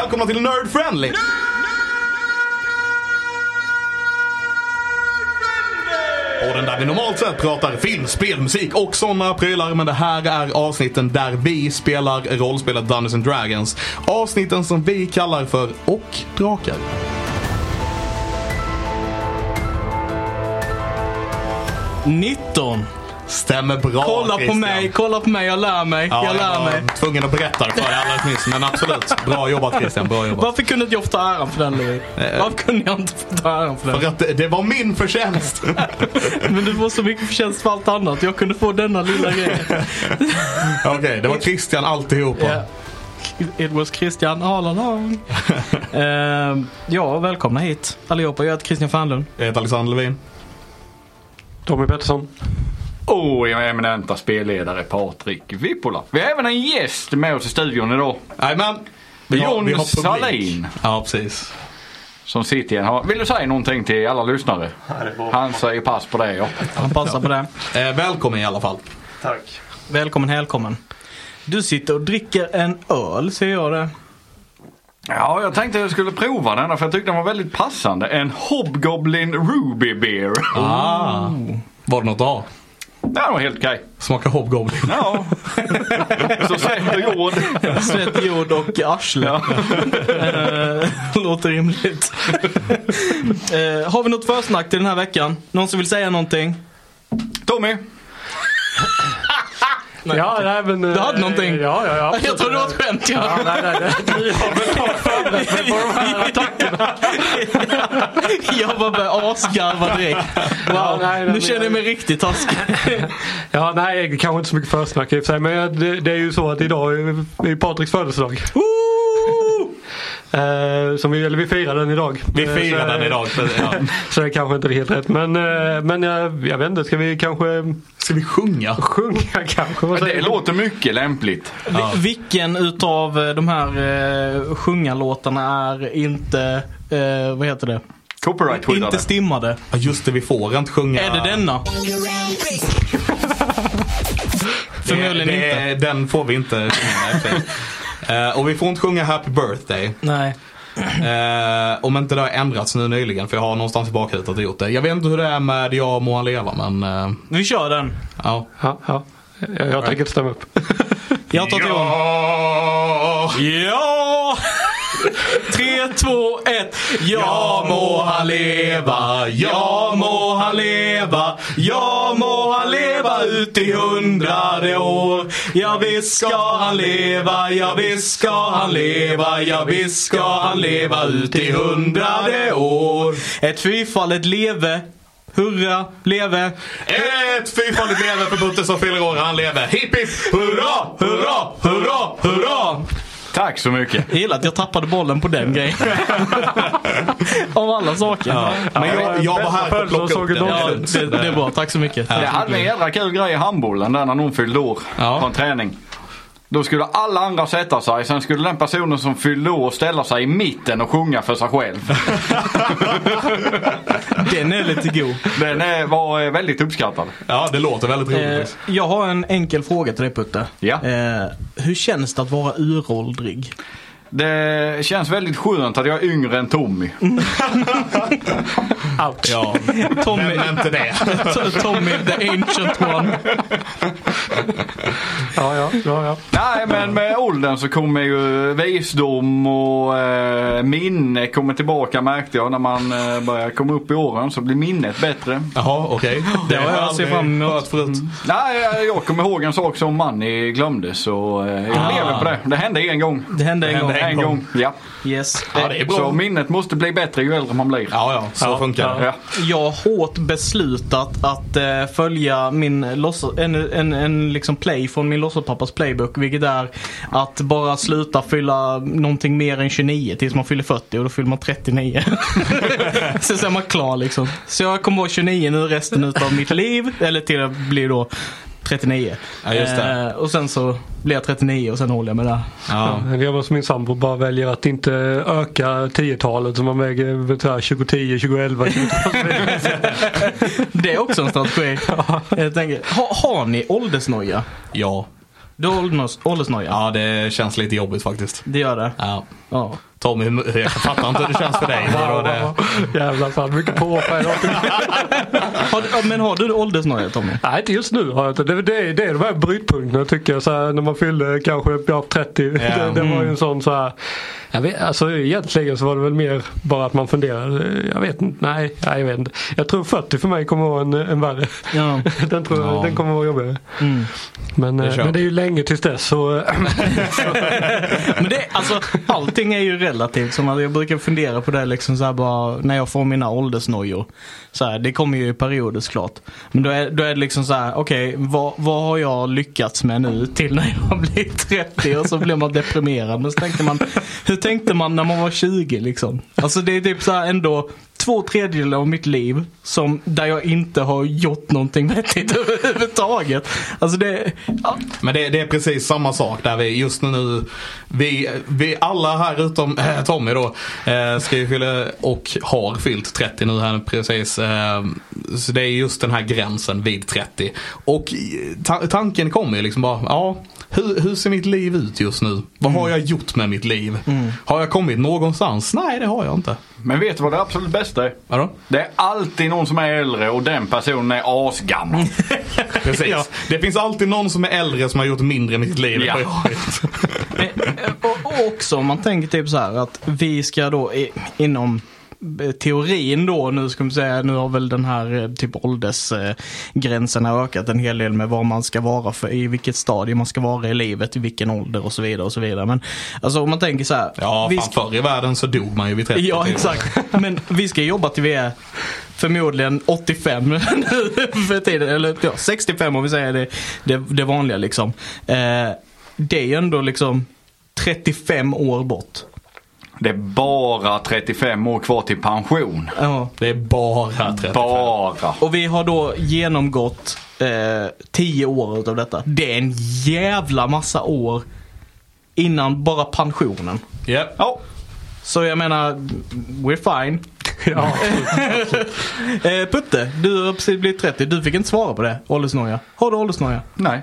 Välkomna till Nerd Friendly! Podden där vi normalt sett pratar film, spel, musik och sådana prylar. Men det här är avsnitten där vi spelar rollspelet Dungeons and Dragons. Avsnitten som vi kallar för Och Drakar. Nitton. Stämmer bra Kolla på Christian. mig, kolla på mig, jag lär mig. Ja, jag lär var mig. tvungen att berätta det för dig alldeles nyss. Men absolut, bra jobbat Christian, bra jobbat. Varför kunde inte jag få ta äran för den Louis? Varför kunde jag inte få ta äran för den? För att det, det var min förtjänst. Men du får så mycket förtjänst för allt annat. Jag kunde få denna lilla grejen. Okej, det var Christian alltihopa. Ja. It was Christian all along. uh, ja, välkomna hit allihopa. Jag heter Christian Fernlund. Jag heter Alexander Levin. Tommy Pettersson. Och oh, eminenta spelledare Patrik Vippola. Vi har även en gäst med oss i studion idag. Jajamän. John Salin. Ja, precis. Som sitter i en hörn. Vill du säga någonting till alla lyssnare? Han säger pass på det ja. Han passar på det. Eh, välkommen i alla fall. Tack. Välkommen, välkommen. Du sitter och dricker en öl, ser jag det. Ja, jag tänkte jag skulle prova den för jag tyckte den var väldigt passande. En Hobgoblin Ruby Beer. Ah. Var det något att ha? Den var helt okej. Smaka Hobgoblin. Ja. Så sätter jord. Svett, jord och arsle. Ja. Eh, Låter rimligt. Eh, har vi något försnack till den här veckan? Någon som vill säga någonting? Tommy. Ja, nej, men, Du hade någonting? Ja, ja, ja. Jag trodde det var ett skämt. Ja. Ja, nej, nej, nej. Ni har väl klart förberett mig på de här attackerna. Jag bara började asgarva direkt. Wow, Ja, nej, nu känner jag mig riktigt taskig. Ja, nej, kanske inte så mycket försnack i och för sig. Men det, det är ju så att idag är Patriks födelsedag. Eh, som vi, eller vi firar den idag. Vi Eh, firar så- den idag. För, ja. Så det är kanske inte är helt rätt. Men, eh, men jag, jag vet inte, ska vi kanske Ska vi sjunga? sjunga kanske? Vad Det låter mycket lämpligt. Vi- Vilken utav eh, de här eh, sjungarlåtarna är inte, eh, vad heter det? Copyright skyddade. Inte stimmade. Ja, just det, vi får inte sjunga. Är det denna? Förmodligen inte. Den får vi inte sjunga. Eh, och vi får inte sjunga Happy Birthday. Nej. Eh, om inte det har ändrats nu nyligen, för jag har någonstans i bakhuvudet gjort det. Jag vet inte hur det är med Jag må han leva, men eh, Vi kör den. ja. Ja, ja. Jag, jag tänker inte stämma upp. Jag tar till. Ja! Ja! Tre, två, ett. Ja må han leva, ja må han leva, ja må han leva ut i hundrade år. Ja visst ska han leva, ja visst ska han leva, ja visst ska han leva ut i hundrade år. Ett fyrfaldigt leve, hurra, leve. Ett fyrfaldigt leve för Butte som fyller år, han leve! Hipp hipp, hurra, hurra, hurra, hurra! Tack så mycket. Jag gillar att jag tappade bollen på den grejen. Av alla saker. Ja. Men jag, jag var här för att plocka upp den. Ja, det, det är bra. Tack så mycket. Jag hade en jävla kul grej i handbollen där när någon fyllde år Ja. på en träning. Då skulle alla andra sätta sig, sen skulle den personen som fyllde år ställa sig i mitten och sjunga för sig själv. Den är lite god. Den är, var eh, väldigt uppskattad. Ja, det låter väldigt roligt. Eh, jag har en enkel fråga till dig Putte. Ja. Eh, hur känns det att vara uråldrig? Det känns väldigt skönt att jag är yngre än Tommy. Ouch. Ja, Tommy, är inte det? Tommy the ancient one. Ja, ja, ja, ja. Nej men med åldern så kommer ju visdom och eh, minne kommer tillbaka märkte jag när man eh, börjar komma upp i åren så blir minnet bättre. Jaha, okej. Det har jag sett fram emot. hört förut. Nej jag- jag kommer ihåg en sak som Manny glömde så eh, jag Ah. lever på det. Det hände en gång. Det hände en Det gång. En gång, ja. Yes. Ja, det är bra. Så minnet måste bli bättre ju äldre man blir. Ja, ja, så Ja, funkar det. Ja. Jag har hårt beslutat att eh, följa min loss- en, en, en liksom play från min låtsaspappas playbook. Vilket är att bara sluta fylla någonting mer än 29 tills man fyller 40 och då fyller man 39. Sen så är man klar liksom. Så jag kommer vara 29 nu resten utav mitt liv. Eller till att bli då 39. Ja, just det. Eh, och sen så blir jag 39 och sen håller jag mig där. Ja. Det är som min sambo bara väljer att inte öka 10-talet så man väger vet jag, 2010, 2011, 2012. Det är också en strategi. Jag tänker, ha, har ni åldersnoja? ja. Du har ålders- åldersnoja? Ja, det känns lite jobbigt faktiskt. Det gör det? Ja. Ja. Tommy, hur- jag fattar inte hur det känns för dig. Vadå det? Jävlar fan mycket påfärg. Har, men har du åldersnoja Tommy? Nej inte just nu har jag inte. Det, det, det är de här brytpunkterna tycker jag. Så här, när man fyllde kanske ja, 30. Det, det var ju en sån så här. Jag vet, alltså egentligen så var det väl mer bara att man funderade. Jag vet inte. Nej, nej jag vet inte. Jag tror 40 för mig kommer vara en, en värre. Ja. Den, tror jag, Ja. den kommer vara jobbigare. Men, Det eh, men det är ju länge tills dess så eh, Men det, alltså, allting är ju relativt. Som jag brukar fundera på det liksom så här bara när jag får mina åldersnojor. Så här, det kommer ju i perioder såklart. Men då är, då är det liksom så här, okej, vad, vad har jag lyckats med nu till när jag blir 30 och så blir man deprimerad. Men så tänkte man, hur tänkte man när man var 20 liksom? Alltså det är typ så här ändå två tredjedelar av mitt liv som, där jag inte har gjort någonting vettigt överhuvudtaget. Alltså det, ja, Men det, det är precis samma sak där vi just nu, vi, vi alla här utom äh, Tommy då, äh, ska ju fylla och har fyllt 30 nu här precis. Äh, så det är just den här gränsen vid 30. Och ta tanken kommer ju liksom bara, ja, hur, hur ser mitt liv ut just nu? Vad har jag gjort med mitt liv? Har jag kommit någonstans? Nej, det har jag inte. Men vet du vad det absolut bästa är? Vadå? Det är alltid någon som är äldre och den personen är asgammal. Precis. Ja. Det finns alltid någon som är äldre som har gjort mindre i mitt liv än Ja. vad jag har gjort. Eh, Och och också om man tänker typ så här att vi ska då i, inom teorin då, nu ska vi säga, nu har väl den här eh, typ åldersgränsen ökat en hel del med vad man ska vara för, i vilket stadie man ska vara i livet, i vilken ålder och så vidare och så vidare. Men alltså om man tänker så här. Ja, vi fan ska- förr i världen så dog man ju vid 30. Ja, typ. exakt. Men vi ska jobba till vi är förmodligen 85 nu för tiden. Eller ja, 65 om vi säger det, det, det vanliga liksom. Eh, det är ju ändå liksom 35 år bort. Det är bara 35 år kvar till pension. Ja. Det är bara 35. Bara. Och vi har då genomgått eh, 10 år av detta. Det är en jävla massa år innan bara pensionen. Ja. Ja, Så jag menar, we're fine. ja, Eh, Putte, du har precis blivit 30. Du fick inte svara på det. Åldersnoja. Har du åldersnoja? nej.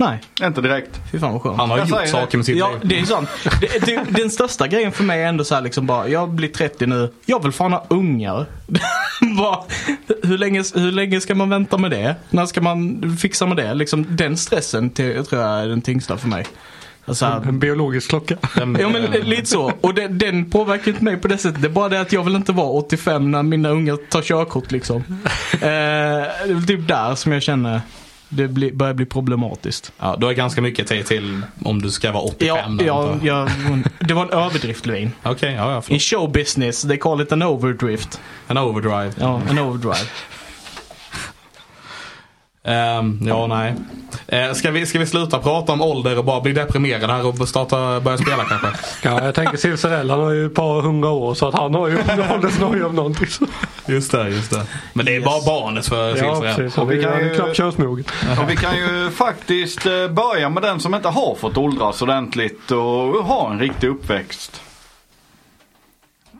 Nej. Inte direkt. Fy fan vad skönt. Han har Jag gjort saker med sitt Ja, liv. det är sant. Det, det, den största grejen för mig är ändå så här liksom bara, jag blir 30 nu. Jag vill fan ha ungar. bara, hur, länge, hur länge ska man vänta med det? När ska man fixa med det? Liksom, den stressen till, tror jag är den tyngsta för mig. Alltså, här, en biologisk klocka. Den- Ja men lite så. Och den, den påverkar inte mig på det sättet. Det är bara det att jag vill inte vara 85 när mina unga tar körkort liksom. eh, det är typ där som jag känner det blir, börjar bli problematiskt. Ja, du har ganska mycket tid till om du ska vara 85. Ja, ja, ja, det var en överdrift Levin. Okej, ja, ja, I förlåt. show business, they call it an overdrift. En overdrive. Ja, en overdrive. Ehm, ja, nej. Uh, ska, vi, ska vi sluta prata om ålder och bara bli deprimerade här och starta, börja spela kanske? Ja, jag tänker Silsarell, han har ju ett par hundra år så att han har ju åldersnoja om någonting. Just det, just det. Men det är Yes. bara barnet för Ja, Silsarell. precis. Och vi kan ju- knappt könsmogen. Och vi kan ju faktiskt eh, börja med den som inte har fått åldras ordentligt och ha en riktig uppväxt.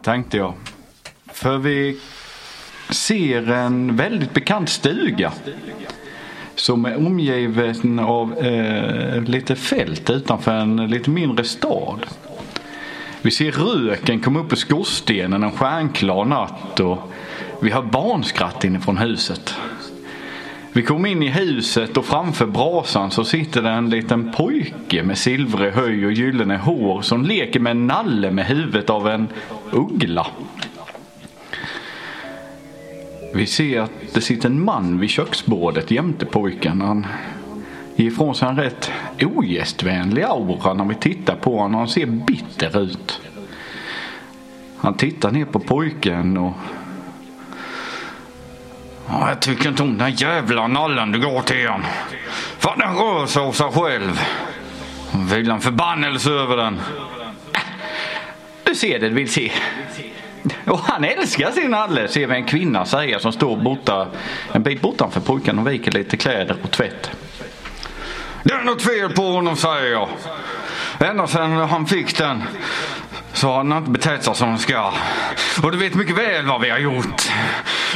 Tänkte jag. För vi ser en väldigt bekant stuga. Som är omgiven av eh, lite fält utanför en lite mindre stad. Vi ser röken komma upp ur skorstenen en stjärnklar natt och vi hör barnskratt inifrån huset. Vi kom in i huset och framför brasan så sitter det en liten pojke med silvrig höj och gyllene hår som leker med en nalle med huvudet av en uggla. Vi ser att det sitter en man vid köksbordet jämte pojken. Han ger ifrån sig en rätt ogästvänlig aura när vi tittar på honom. Han ser bitter ut. Han tittar ner på pojken och Ja, jag tycker inte om den jävla nallen du går till han. För den rör sig av sig själv. Vill en förbannelse över den. Du ser det du vill se. Och han älskar sin nalle, ser vi en kvinna säga som står borta, en bit bortanför pojken och viker lite kläder och tvätt. Det är något fel på honom säger jag. Ända sedan han fick den så har han inte betett sig som han ska. Och du vet mycket väl vad vi har gjort.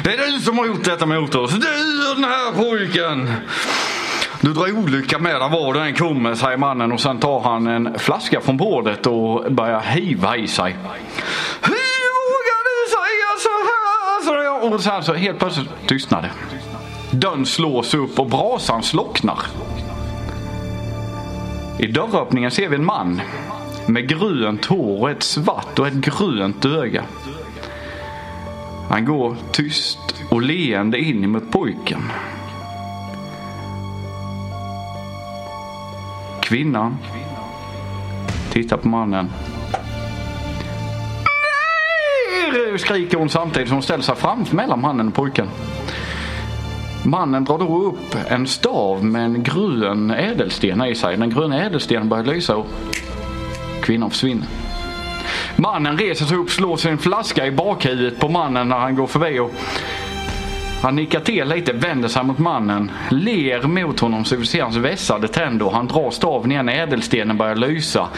Det är du som har gjort detta mot oss. Du och den här pojken. Du drar olycka med dig var du än kommer, säger mannen och sen tar han en flaska från bordet och börjar hiva i sig. Så Och sen så helt plötsligt tystnar det. Dörren slås upp och brasan slocknar. I dörröppningen ser vi en man med grönt hår och ett svart och ett grönt öga. Han går tyst och leende in mot pojken. Kvinnan tittar på mannen. Nej! skriker hon samtidigt som hon ställer sig framför mellan mannen och pojken. Mannen drar då upp en stav med en grön ädelsten i sig. Den gröna ädelstenen börjar lysa och kvinnan försvinner. Mannen reser sig upp, slår sin flaska i bakhuvudet på mannen när han går förbi och han nickar till lite, vänder sig mot mannen, ler mot honom så vi ser hans vässade tänder. Han drar staven igen, ädelstenen börjar lysa.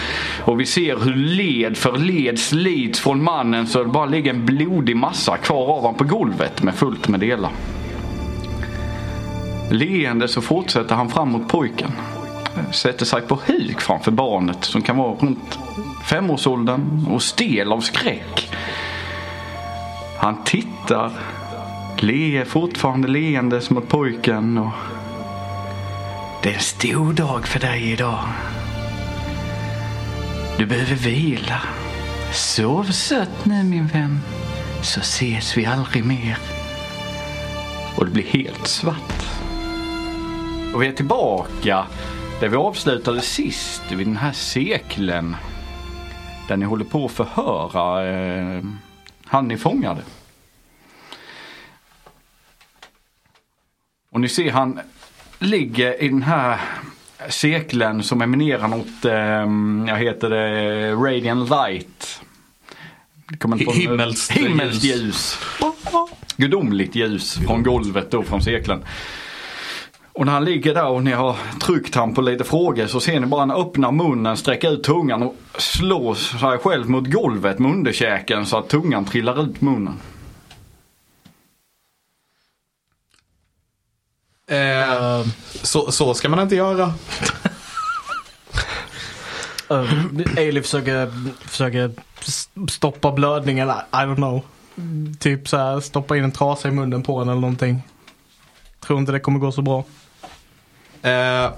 Och vi ser hur led för led slits från mannen så det bara ligger en blodig massa kvar av honom på golvet med fullt med delar. Leende så fortsätter han fram mot pojken. Sätter sig på huk framför barnet som kan vara runt femårsåldern och stel av skräck. Han tittar, ler fortfarande leendes mot pojken och det är en stor dag för dig idag. Du behöver vila. Sov sött nu min vän, så ses vi aldrig mer. Och det blir helt svart. Och vi är tillbaka där vi avslutade sist vid den här seklen. Där ni håller på att förhöra eh, han ni fångade. Och ni ser han ligger i den här sekeln som eminerar något, eh, jag heter det, radiant light. Himmelskt Himmelskt ljus. Gudomligt ljus från golvet då från sekeln. Och när han ligger där och ni har tryckt han på lite frågor så ser ni bara han öppna munnen, sträcka ut tungan och slå sig själv mot golvet med underkäken så att tungan trillar ut munnen. Eh, så, så ska man inte göra. Ailey försöker, försöker s- stoppa blödningen. I I don't know. Typ så här, stoppa in en trasa i munnen på henne eller någonting. Tror inte det kommer gå så bra. Eh,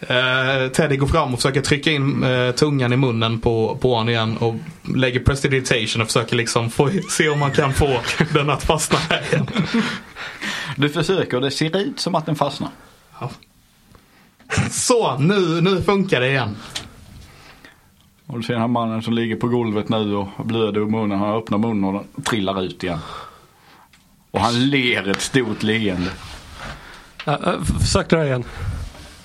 eh, Teddy går fram och försöker trycka in eh, tungan i munnen på, på honom igen och lägger prestidigitation och försöker liksom få, se om man kan få den att fastna här igen. Du försöker och det ser ut som att den fastnar. Så, nu, nu funkar det igen. Och du ser den här mannen som ligger på golvet nu och blöder ur munnen. Han öppnar munnen och den trillar ut igen. Och han ler ett stort leende. Ja, ja, försök det igen.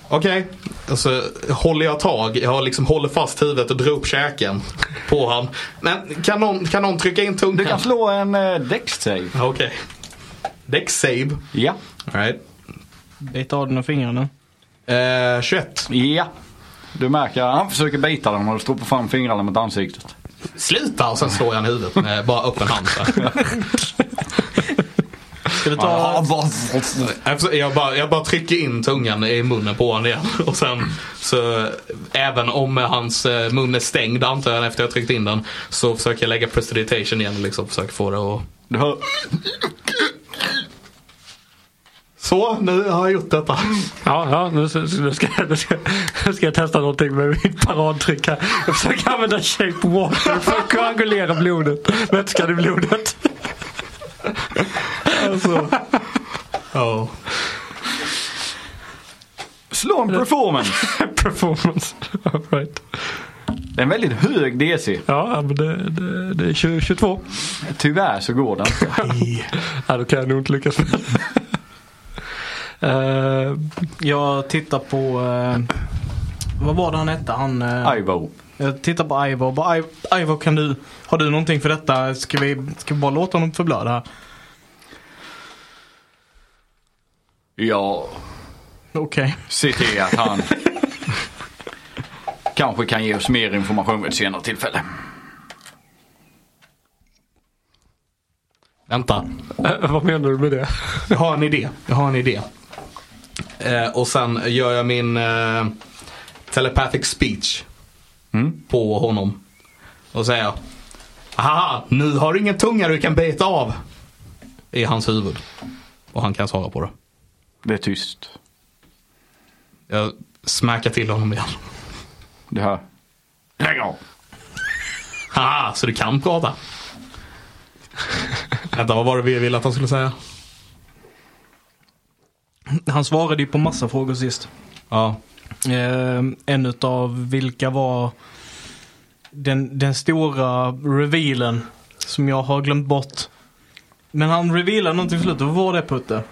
Okej, och så håller jag tag. Jag liksom håller fast huvudet och drar upp käken på han. Men kan någon, kan någon trycka in tungan? Du kan slå en uh, dex save. Ja, Okej. Dex save. Ja. All right. Bita av den av fingrarna. Eh, 21. Ja. Du märker, han försöker bita den och du stoppar fram fingrarna mot ansiktet. Sluta! Och sen slår jag han i huvudet med bara öppen hand. så här. Ska du ta... Jag försöker- Jag bara, jag bara trycker in tungan i munnen på honom igen. Och sen så även om hans eh, mun är stängd antar jag efter jag tryckt in den. Så försöker jag lägga prestidigitation igen och liksom försöker få det att... Du hör, Så, nu har jag gjort detta. Ja, ja nu, ska, nu, ska, nu, ska, nu ska jag testa någonting med mitt paradtrick här. Jag försöker använda shape water för att koagulera blodet. Vätskan i blodet. Alltså. Ja. slå en performance. Performance. All right. Det är en väldigt hög DC. Ja, men det, det, det är 20, 22. Tyvärr så går det inte. Ja, då kan jag nog inte lyckas med det. Eh, Jag tittar på... eh, vad var det han hette? Han... eh, Ivo. Jag tittar på Ivo bara, "I- Ivo kan du... Har du någonting för detta? Ska vi, ska vi bara låta honom förblöda här? Ja, Okej. se till att han kanske kan ge oss mer information vid ett senare tillfälle. Vänta. eh, vad menar du med det? Jag har en idé. Jag har en idé. Eh, och sen gör jag min eh, telepathic speech Mm. på honom. Och säger Haha, nu har du ingen tunga du kan beta av. I hans huvud. Och han kan svara på det. Det är tyst. Jag smackar till honom igen. Det här. Lägg av. Haha, så du kan prata? Vänta, vad var det vi ville att han skulle säga? Han svarade ju på massa frågor sist. Ja, Eh, en utav vilka var den, den stora revealen som jag har glömt bort. Men han revealade någonting på slutet. Vad var det Putte?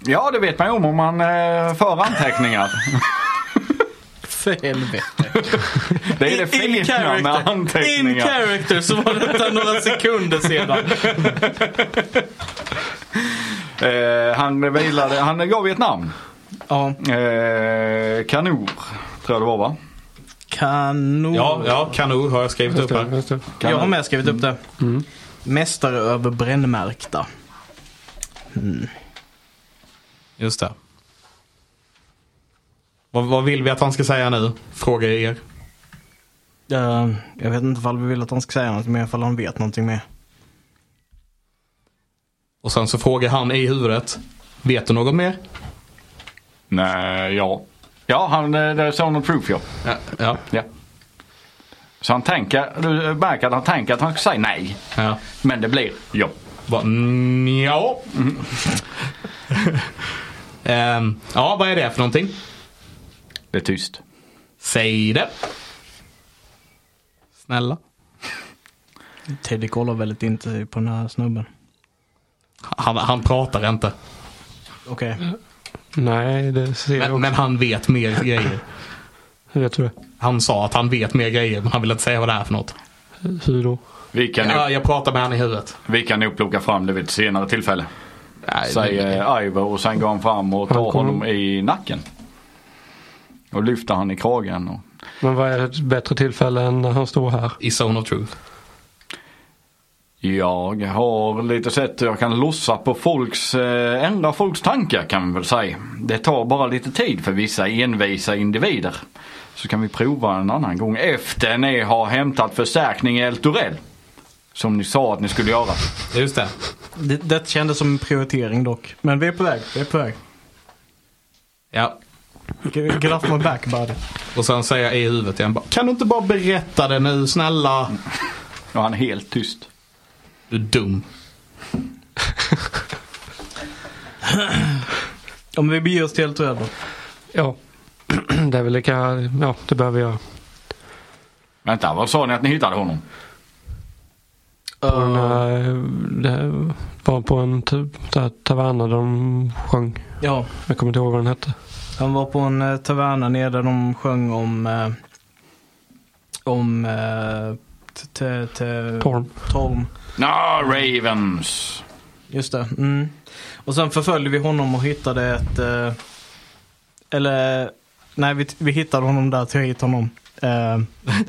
Ja, det vet man ju om om man eh, för anteckningar. För helvete. Det är det fina med In anteckningar. character så var detta några sekunder sedan. Eh, han vilade, han gav ett namn. Ja, Eh, Kanor, tror jag det var va? kanon. ja, ja kanor har jag skrivit upp det, här. Jag har med skrivit upp det. Mm. Mästare över brännmärkta. Just det. Vad, vad vill vi att han ska säga nu? Frågar jag er. Eh, jag vet inte ifall vi vill att han ska säga något mer, ifall han vet någonting mer. Och sen så frågar han i huvudet. Vet du något mer? Nej, ja. Ja, han, eh, det är Zone of Proof ja. Ja. ja. ja. Så han tänker, du märker att han tänker att han ska säga nej. ja. Men det blir ja. Bara, mm, ja. Ehm, ja, vad är det för någonting? Det är tyst. Säg det. Snälla. Teddy kollar väldigt intensivt på den här snubben. Han, han pratar inte. Okej. Nej, det ser jag Men, också. men han vet mer grejer. Hur vet du det? Han sa att han vet mer grejer men han vill inte säga vad det är för något. Hur då? Vi kan, Ja, jag pratar med han i huvudet. vi kan nog plocka fram det vid ett senare tillfälle. Nej, Säger Ivor och sen går han fram och tar honom i nacken. Och lyfter han i kragen. Och... Men vad är ett bättre tillfälle än när han står här? I Zone of Truth. Jag har lite sätt jag kan lossa på folks, eh, ändra folks tankar kan man väl säga. Det tar bara lite tid för vissa envisa individer. Så kan vi prova en annan gång efter ni har hämtat förstärkning i Eltorell. Som ni sa att ni skulle göra. Just det. Det, det kändes som en prioritering dock. Men vi är på väg. Vi är på väg. Ja. Get off my back buddy. Och sen säger jag i huvudet igen bara, Kan du inte bara berätta det nu snälla? Och han är helt tyst. Du är dum. Om vi beger oss till då. Ja, det är väl lika, ja det behöver vi göra. Vänta, vad sa ni att ni hittade honom? På den här, det var på en ta- taverna där de sjöng. Ja, Jag kommer inte ihåg vad den hette. han var på en eh, taverna nere där de sjöng om eh, om eh, t- t- t- Torm. Torm. Nå, Ravens. Just det. Mm. Och sen förföljde vi honom och hittade ett eh, eller nej vi, vi hittade honom där till hit honom. Eh,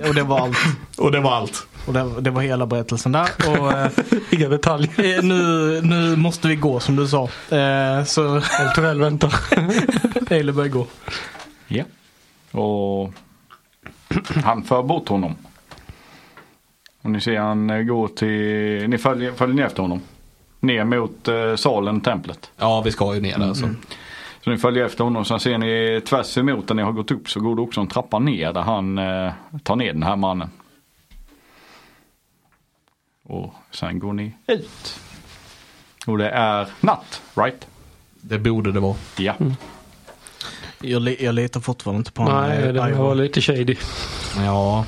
och det var allt. Och det var allt. Och det, det var hela berättelsen där. Och, eh, Inga detaljer. eh, nu, nu måste vi gå som du sa. Eh, så Eltorell väntar. Eile börjar gå. Ja. Och han för bort honom. Och ni ser han eh, gå till, ni följer, följer ni efter honom? Ner mot eh, salen, templet. Ja, vi ska ju ner där så. Så ni följer efter honom. Sen ser ni tvärs emot där ni har gått upp så går det också en trappa ner där han eh, tar ner den här mannen. Och sen går ni ut. Och det är natt, right? Det borde det vara. Ja. Jag, li- jag litar fortfarande inte på honom. Nej, det var lite shady. Ja.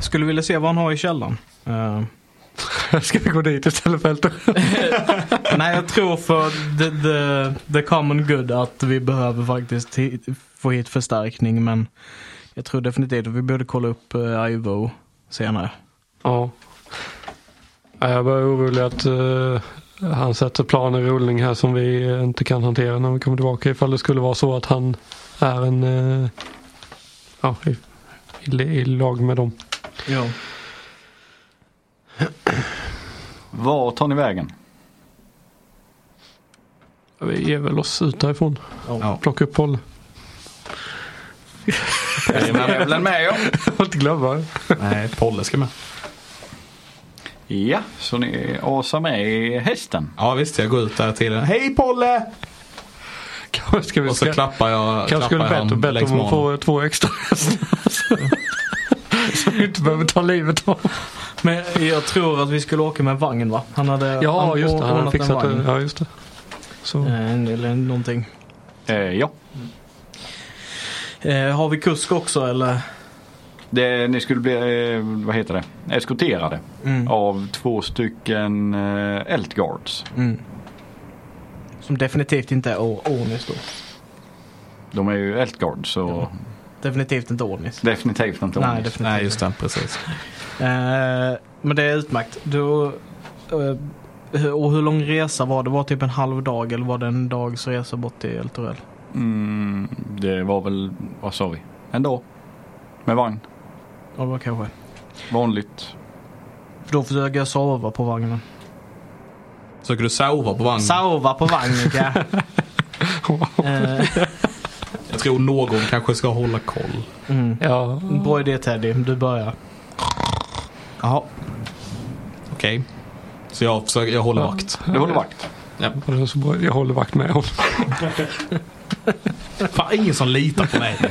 Skulle vilja se vad han har i källaren. Eh, Ska vi gå dit istället för Eltorell? nej, jag tror för the, the, the common good att vi behöver faktiskt hi- få hit förstärkning. Men jag tror definitivt att vi borde kolla upp uh, Ivo senare. Ja. Ja, Jag börjar orolig att eh, han sätter planer i rullning här som vi inte kan hantera när vi kommer tillbaka. Ifall det skulle vara så att han är en eh, ja, i, i, i lag med dem. Ja. Var tar ni vägen? Vi ger väl oss ut därifrån. Ja. Plocka upp Polle. Jävlen med ja. Får inte glömma. Nej, Polle ska med. Ja, så ni asar med hästen. Ja visst, jag går ut där till den. Hej Polle! Ska vi Och så klappar jag, kanske skulle klappar jag längs om magen. få två extra hästar. Så vi inte behöver ta livet av. Men jag tror att vi skulle åka med vagn va? Han hade Ja han just det, han en fixat det. vagn. Ja just det. Så. Eh, Eller någonting. Eh, ja, Eh, har vi kusk också eller? det, ni skulle bli, eh, vad heter det, eskorterade Mm. av två stycken eh, Eltguards. Mm. Som definitivt inte är Or- Ornis då. De är ju Eltguards så Definitivt inte Ornis. definitivt inte Nej, Ornis. definitivt Nej just det, precis. Eh, men det är utmärkt. Du, eh, hur- och hur lång resa var det? Var det typ en halv dag eller var det en dags resa bort till El Torell? Mm, det var väl, vad sa vi, en dag med vagn. Ja, det var kanske. Vanligt. För då försöker jag sova på vagnen. Försöker du sova på vagnen? Sova på vagnen ja. Jag tror någon kanske ska hålla koll. mm. Ja, Bra idé Teddy, du börjar. Jaha. Okej. Så jag, försöker, jag håller vakt. Du håller vakt. Ja. jag håller vakt med honom. Fan, ingen som litar på mig.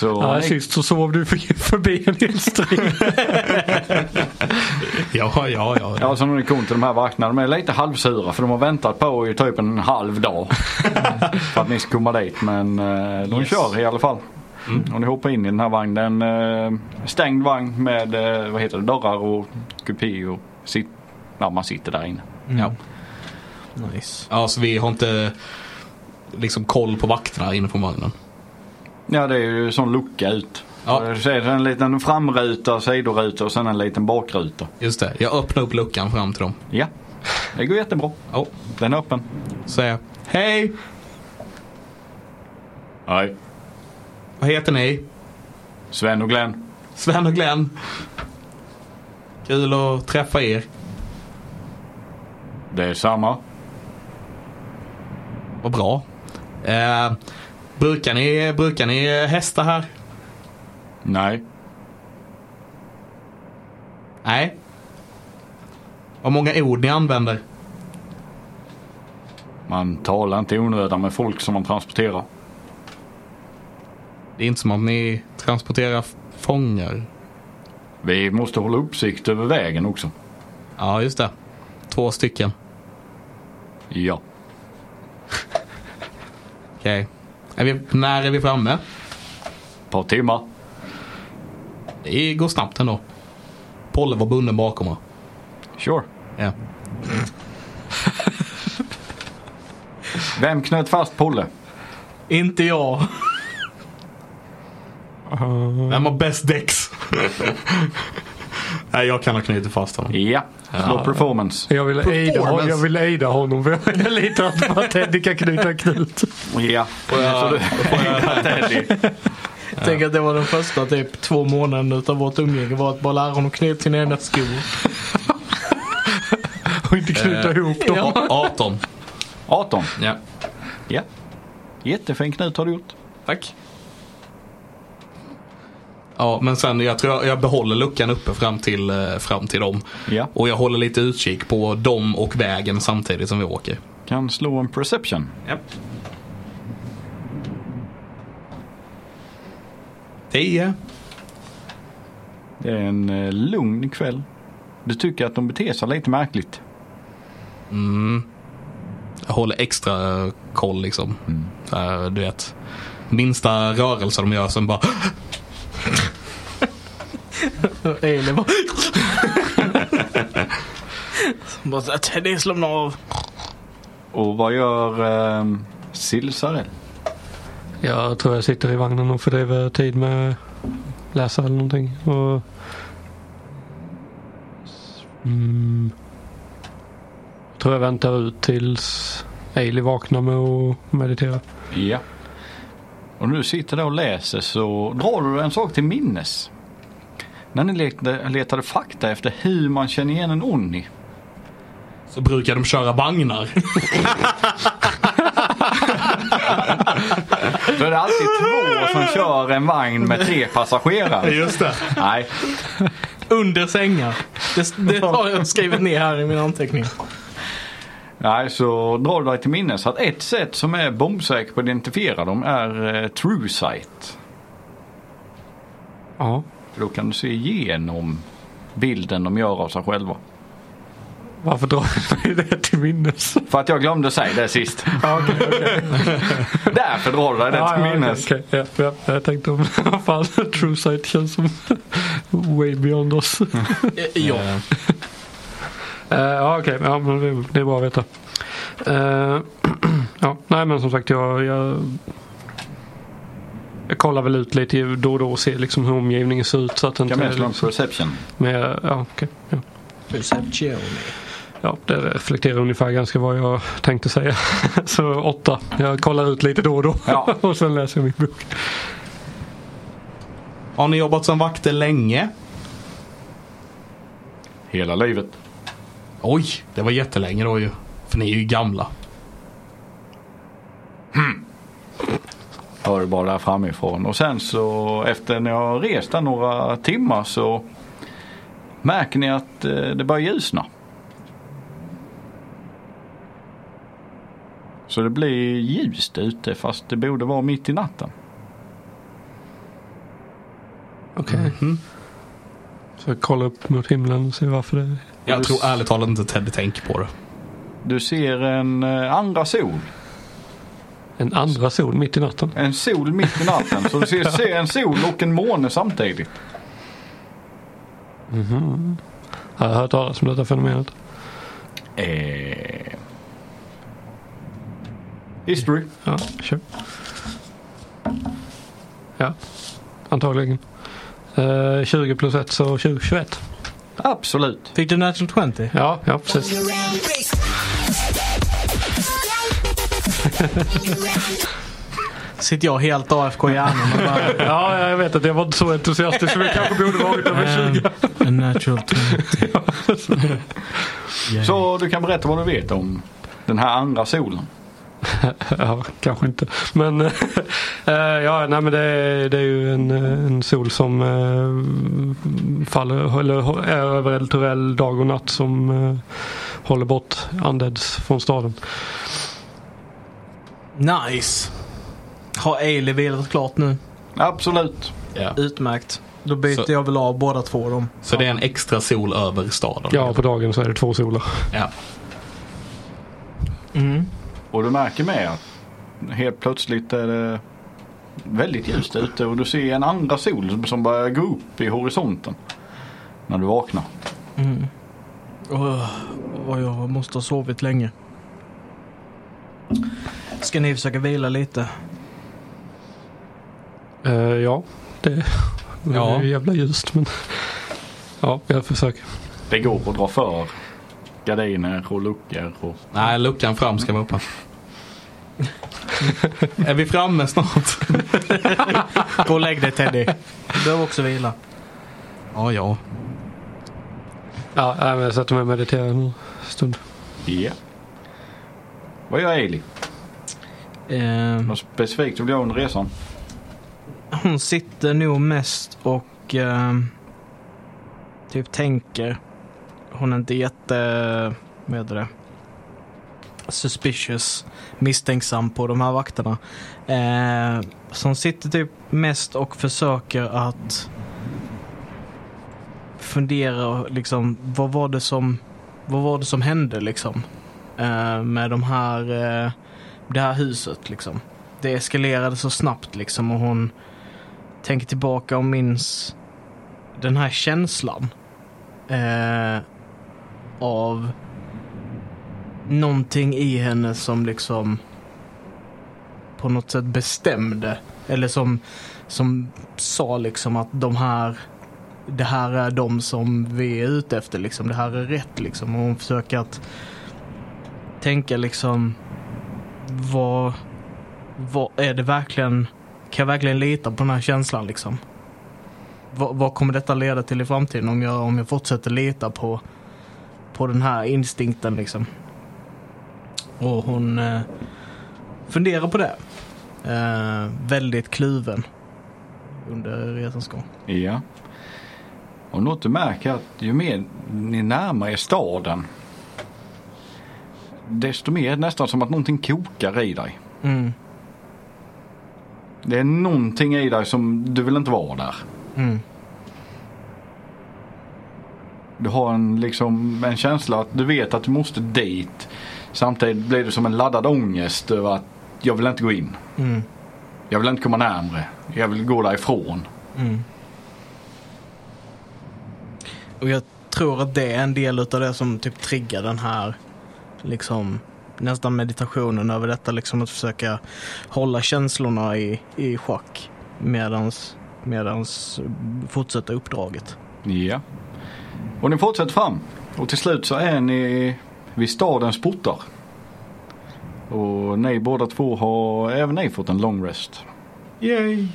Så Ja, sist så sov du för- förbi en hel strid. Ja, ja, ja. ja, ja. så när ni kom till de här vakterna, de är lite halvsura för de har väntat på i typ en halv dag. för att ni ska komma dit. Men eh, de Yes. kör i alla fall. Och ni hoppar in i den här vagnen. Eh, stängd vagn med eh, vad heter det, dörrar och kupé och sit, ja, man sitter där inne. ja. Nice. ja, så vi har inte liksom koll på vakterna inne på vagnen. Ja det är ju sån lucka ut. Ja. Ja. Så är det en liten framruta, sidoruta och sen en liten bakruta. Just det, jag öppnar upp luckan fram till dem. Ja, det går jättebra. Oh, Den är öppen. säger. Hej! Nej. Vad heter ni? Sven och Glenn. Sven och Glenn. Kul att träffa er. Det är samma. Vad bra. Eh, brukar, ni, brukar ni hästar här? Nej. Nej. Vad många ord ni använder? Man talar inte i onödan med folk som man transporterar. Det är inte som att ni transporterar fångar. Vi måste hålla uppsikt över vägen också. Ja, just det. Två stycken. Ja. Okej. Är vi, när är vi framme? Ett par timmar. Det går snabbt ändå. Polle var bunden bakom mig. Sure. Ja. Vem knöt fast Polle? Inte jag. Vem har bäst däcks? Nej, jag kan ha knutit fast honom. Ja. Slå performance. Jag ville ejda, hon- jag ville ejda honom för jag litar på att Teddy kan knyta knut. Ja. Du Teddy. Tänk att det var den första typ två månaderna utav vårt umgänge var att bara lära honom knyta sina egna skor. Och inte knyta Eh, ihop dem. Ja. 18. 18. Ja. Ja. Jättefin knut har du gjort. Tack. Ja, men sen jag tror jag, jag behåller luckan uppe fram till, eh, fram till dem. Ja. Och jag håller lite utkik på dem och vägen samtidigt som vi åker. Kan slå en perception. Ja. 10. Det är en eh, lugn kväll. Du tycker att de beter sig lite märkligt. Mm. Jag håller extra koll liksom. Så här, du vet. Minsta rörelse de gör sen bara Elin bara... bara så Teddy slår av. Och vad gör eh, Silsarell? Jag tror jag sitter i vagnen och fördriver tid med läsa eller någonting. Och... Mm. Jag tror jag väntar ut tills Ailey vaknar med att meditera. Ja. Och du sitter där och läser så drar du en sak till minnes. När ni letade, letade fakta efter hur man känner igen en Onni. Så brukar de köra vagnar. Då är det alltid två som kör en vagn med tre passagerare. Just det. Nej, Under sängar. Det, det har jag skrivit ner här i min anteckning. Nej, så drar du dig till minnes att ett sätt som är bombsäkert på att identifiera dem är eh, true sight. Ja. För då kan du se igenom bilden de gör av sig själva. Varför drar du dig det till minnes? För att jag glömde säga det sist. Ja, okej, okej. Därför drar du dig det Ja, till ja, minnes. okej, okej. Ja, ja, jag tänkte om fan True Sight känns som way beyond oss. Eh, Ja. Ja okej, ja, men det, det är bra att veta. Eh, ja, nej men som sagt jag, jag, jag kollar väl ut lite då och då och ser liksom hur omgivningen ser ut så att det inte Kan med slå liksom, perception. med, ja, okej, ja. Perception. ja, det reflekterar ungefär ganska vad jag tänkte säga. så åtta. Jag kollar ut lite då och då Ja. och sen läser jag min bok. Har ni jobbat som vakter länge? Hela livet. Oj, det var jättelänge då ju. För ni är ju gamla. Hör bara där framifrån. Och sen så efter när jag rest där några timmar så märker ni att eh, det börjar ljusna. Så det blir ljust ute fast det borde vara mitt i natten. Okej. Så jag kollar upp mot himlen och ser varför det Jag tror ärligt talat inte Teddy tänker på det. Du ser en eh, andra sol. En andra sol mitt i natten. En sol mitt i natten. Så du ser, ser en sol och en måne samtidigt. Jag har hört talas om detta fenomenet. Eh... History. Ja, kör. Ja, antagligen. Eh, 20 plus 1 så 20, 21. Absolut. Fick du natural 20? Ja, ja precis. Sitter jag helt AFK i hjärnan och bara... Ja, jag vet att jag var inte så entusiastisk som jag kanske borde varit över 20. "Eh, A natural 20. Så du kan berätta vad du vet om den här andra solen. Ja, kanske inte. Men eh, ja, nej, men det, är, det är ju en, en sol som eh, faller, eller är över eldtorell dag och natt som eh, håller bort undeads från staden. Nice. Har Ailey vilat klart nu? Absolut. Ja. Utmärkt. Då byter Så- jag väl av båda två dem. Så det är en extra sol över staden? Ja, på dagen så är det två solar. ja. Mm. Och du märker med att helt plötsligt är det väldigt ljust ute och du ser en andra sol som börjar gå upp i horisonten. När du vaknar. Mm. Oh, jag måste ha sovit länge. Ska ni försöka vila lite? Eh, ja, det, det Ja. är ju jävla ljust men ja, jag försöker. Det går att dra för gardiner och luckor. Och... Nej, luckan fram ska vara öppen. är vi framme snart? Gå och lägg dig Teddy. Du behöver också vila. Ja, ja. Ja, jag sätter mig och mediterar en stund. Ja. Vad gör Ailey? Eh, Något specifikt du göra under resan? hon sitter nog mest och eh, typ tänker. Hon är inte jätte, vad heter det? Suspicious, misstänksam på de här vakterna. Eh, hon sitter typ mest och försöker att fundera liksom, vad var det som, vad var det som hände liksom? Eh, med de här, eh, det här huset liksom. Det eskalerade så snabbt liksom och hon tänker tillbaka och minns den här känslan eh, av någonting i henne som liksom på något sätt bestämde eller som, som sa liksom att de här det här är de som vi är ute efter liksom. Det här är rätt liksom. Och hon försöker att tänka liksom vad, vad är det verkligen kan jag verkligen lita på den här känslan liksom? Vad, vad kommer detta leda till i framtiden om jag, om jag fortsätter lita på, på den här instinkten liksom. Och hon eh, funderar på det. Eh, väldigt kluven under resans gång. Ja. Och något du märker att ju mer ni närmar er staden desto mer nästan som att någonting kokar i dig. Mm. Det är någonting i dig som du vill inte vara där. Mm. Du har en, liksom, en känsla att du vet att du måste dit. Samtidigt blir det som en laddad ångest över att jag vill inte gå in. Mm. Jag vill inte komma närmre. Jag vill gå därifrån. Mm. Och jag tror att det är en del av det som typ triggar den här liksom nästan meditationen över detta liksom att försöka hålla känslorna i, i schack medans, medans fortsätta uppdraget. Ja. Och ni fortsätter fram. Och till slut så är ni vid stadens portar. Och ni båda två har även ni fått en long rest. Yay!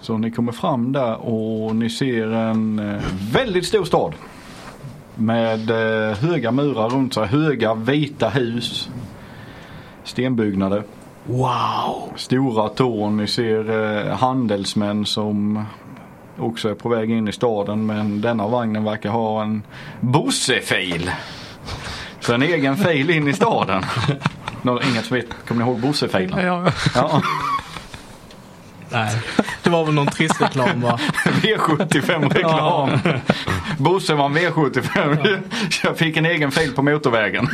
Så ni kommer fram där och ni ser en eh, väldigt stor stad. Med eh, höga murar runt sig, höga vita hus. Stenbyggnader. Wow! Stora torn. Ni ser eh, handelsmän som också är på väg in i staden. Men denna vagnen verkar ha en Bosse-fil. Så en egen fil in i staden. Nå, inget som vet, kommer ni ihåg Bosse-filen? Ja, Ja. Nej, det var väl någon trist reklam va? V75 reklam. Bosse var en V75. Jag fick en egen fil på motorvägen.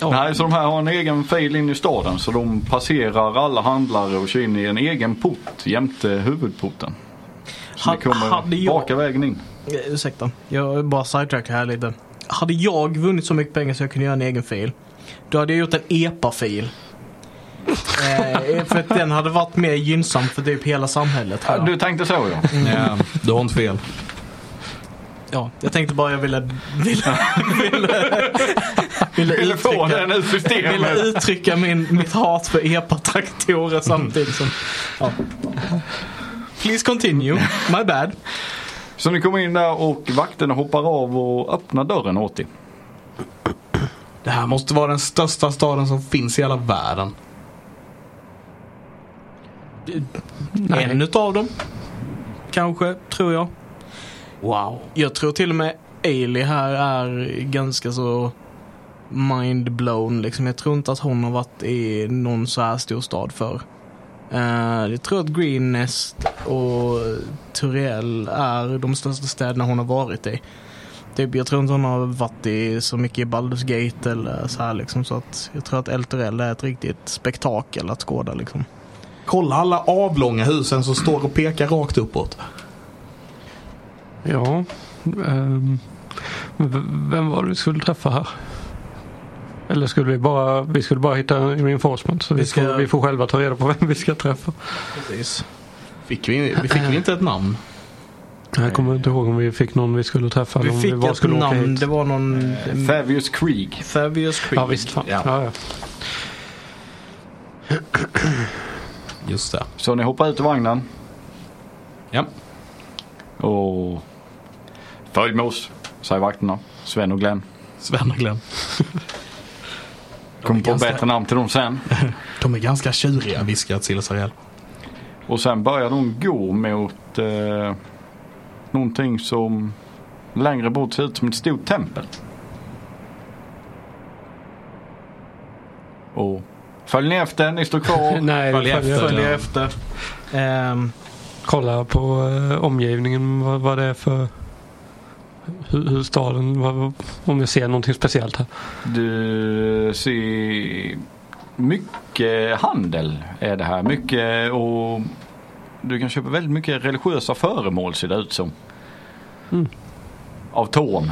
Ja. Nej, så de här har en egen fil in i staden. Så de passerar alla handlare och kör in i en egen port jämte huvudporten. Så Ha- ni kommer hade jag- raka vägen in. Eh, Ursäkta, jag bara sidetrackar här lite. Hade jag vunnit så mycket pengar så jag kunde göra en egen fil. Då hade jag gjort en EPA-fil. Eh, för att den hade varit mer gynnsam för typ hela samhället. jag. Du tänkte så ja. Ja, du har inte fel. Ja, jag tänkte bara jag ville... Ville, ville, ville, uttrycka, den ur ville systemet. uttrycka min, mitt hat för EPA-traktorer samtidigt som... Ja. Please continue. My bad. Så ni kommer in där och vakterna hoppar av och öppnar dörren åt er. Det här måste vara den största staden som finns i hela världen. En utav dem. Kanske, tror jag. Wow. Jag tror till och med Ailey här är ganska så mind-blown. Liksom. Jag tror inte att hon har varit i någon så här stor stad för. jag tror att Green Nest och Turiel är de största städerna hon har varit i. Typ, jag tror inte hon har varit i så mycket i Baldur's Gate eller så här liksom. Så att jag tror att El Turel är ett riktigt spektakel att skåda liksom. Kolla alla avlånga husen som står och pekar rakt uppåt. ja. v- vem var det vi skulle träffa här? Eller skulle vi bara, vi skulle bara hitta en reinforcement så vi, Vi ska- får, vi får själva ta reda på vem vi ska träffa. Precis. Fick vi, vi fick vi inte ett namn? Jag kommer inte ihåg om vi fick någon vi skulle träffa. eller Vi om fick bara ett namn. hit. Det var någon... Favius Creek. Fabius Creek. Ja visst fan. Ja. Ja. Ja, Just det. Så ni hoppar ut ur vagnen Ja. och följ med oss, säger vakterna. Sven och Glenn. Sven och Glenn. Kommer på ganska- bättre namn till dem sen. De är ganska tjuriga, viskar Silsariel. Och sen börjar de gå mot eh, någonting som längre bort ser ut som ett stort tempel. Och följ ni efter, ni står kvar. Nej, Följ efter. Följer Ja. efter. Ehm, Kolla på eh, omgivningen vad, vad det är för hur, hur staden, vad, om vi ser någonting speciellt här. Du ser mycket handel är det här. Mycket och du kan köpa väldigt mycket religiösa föremål ser det ut som. Mm. Av Torn.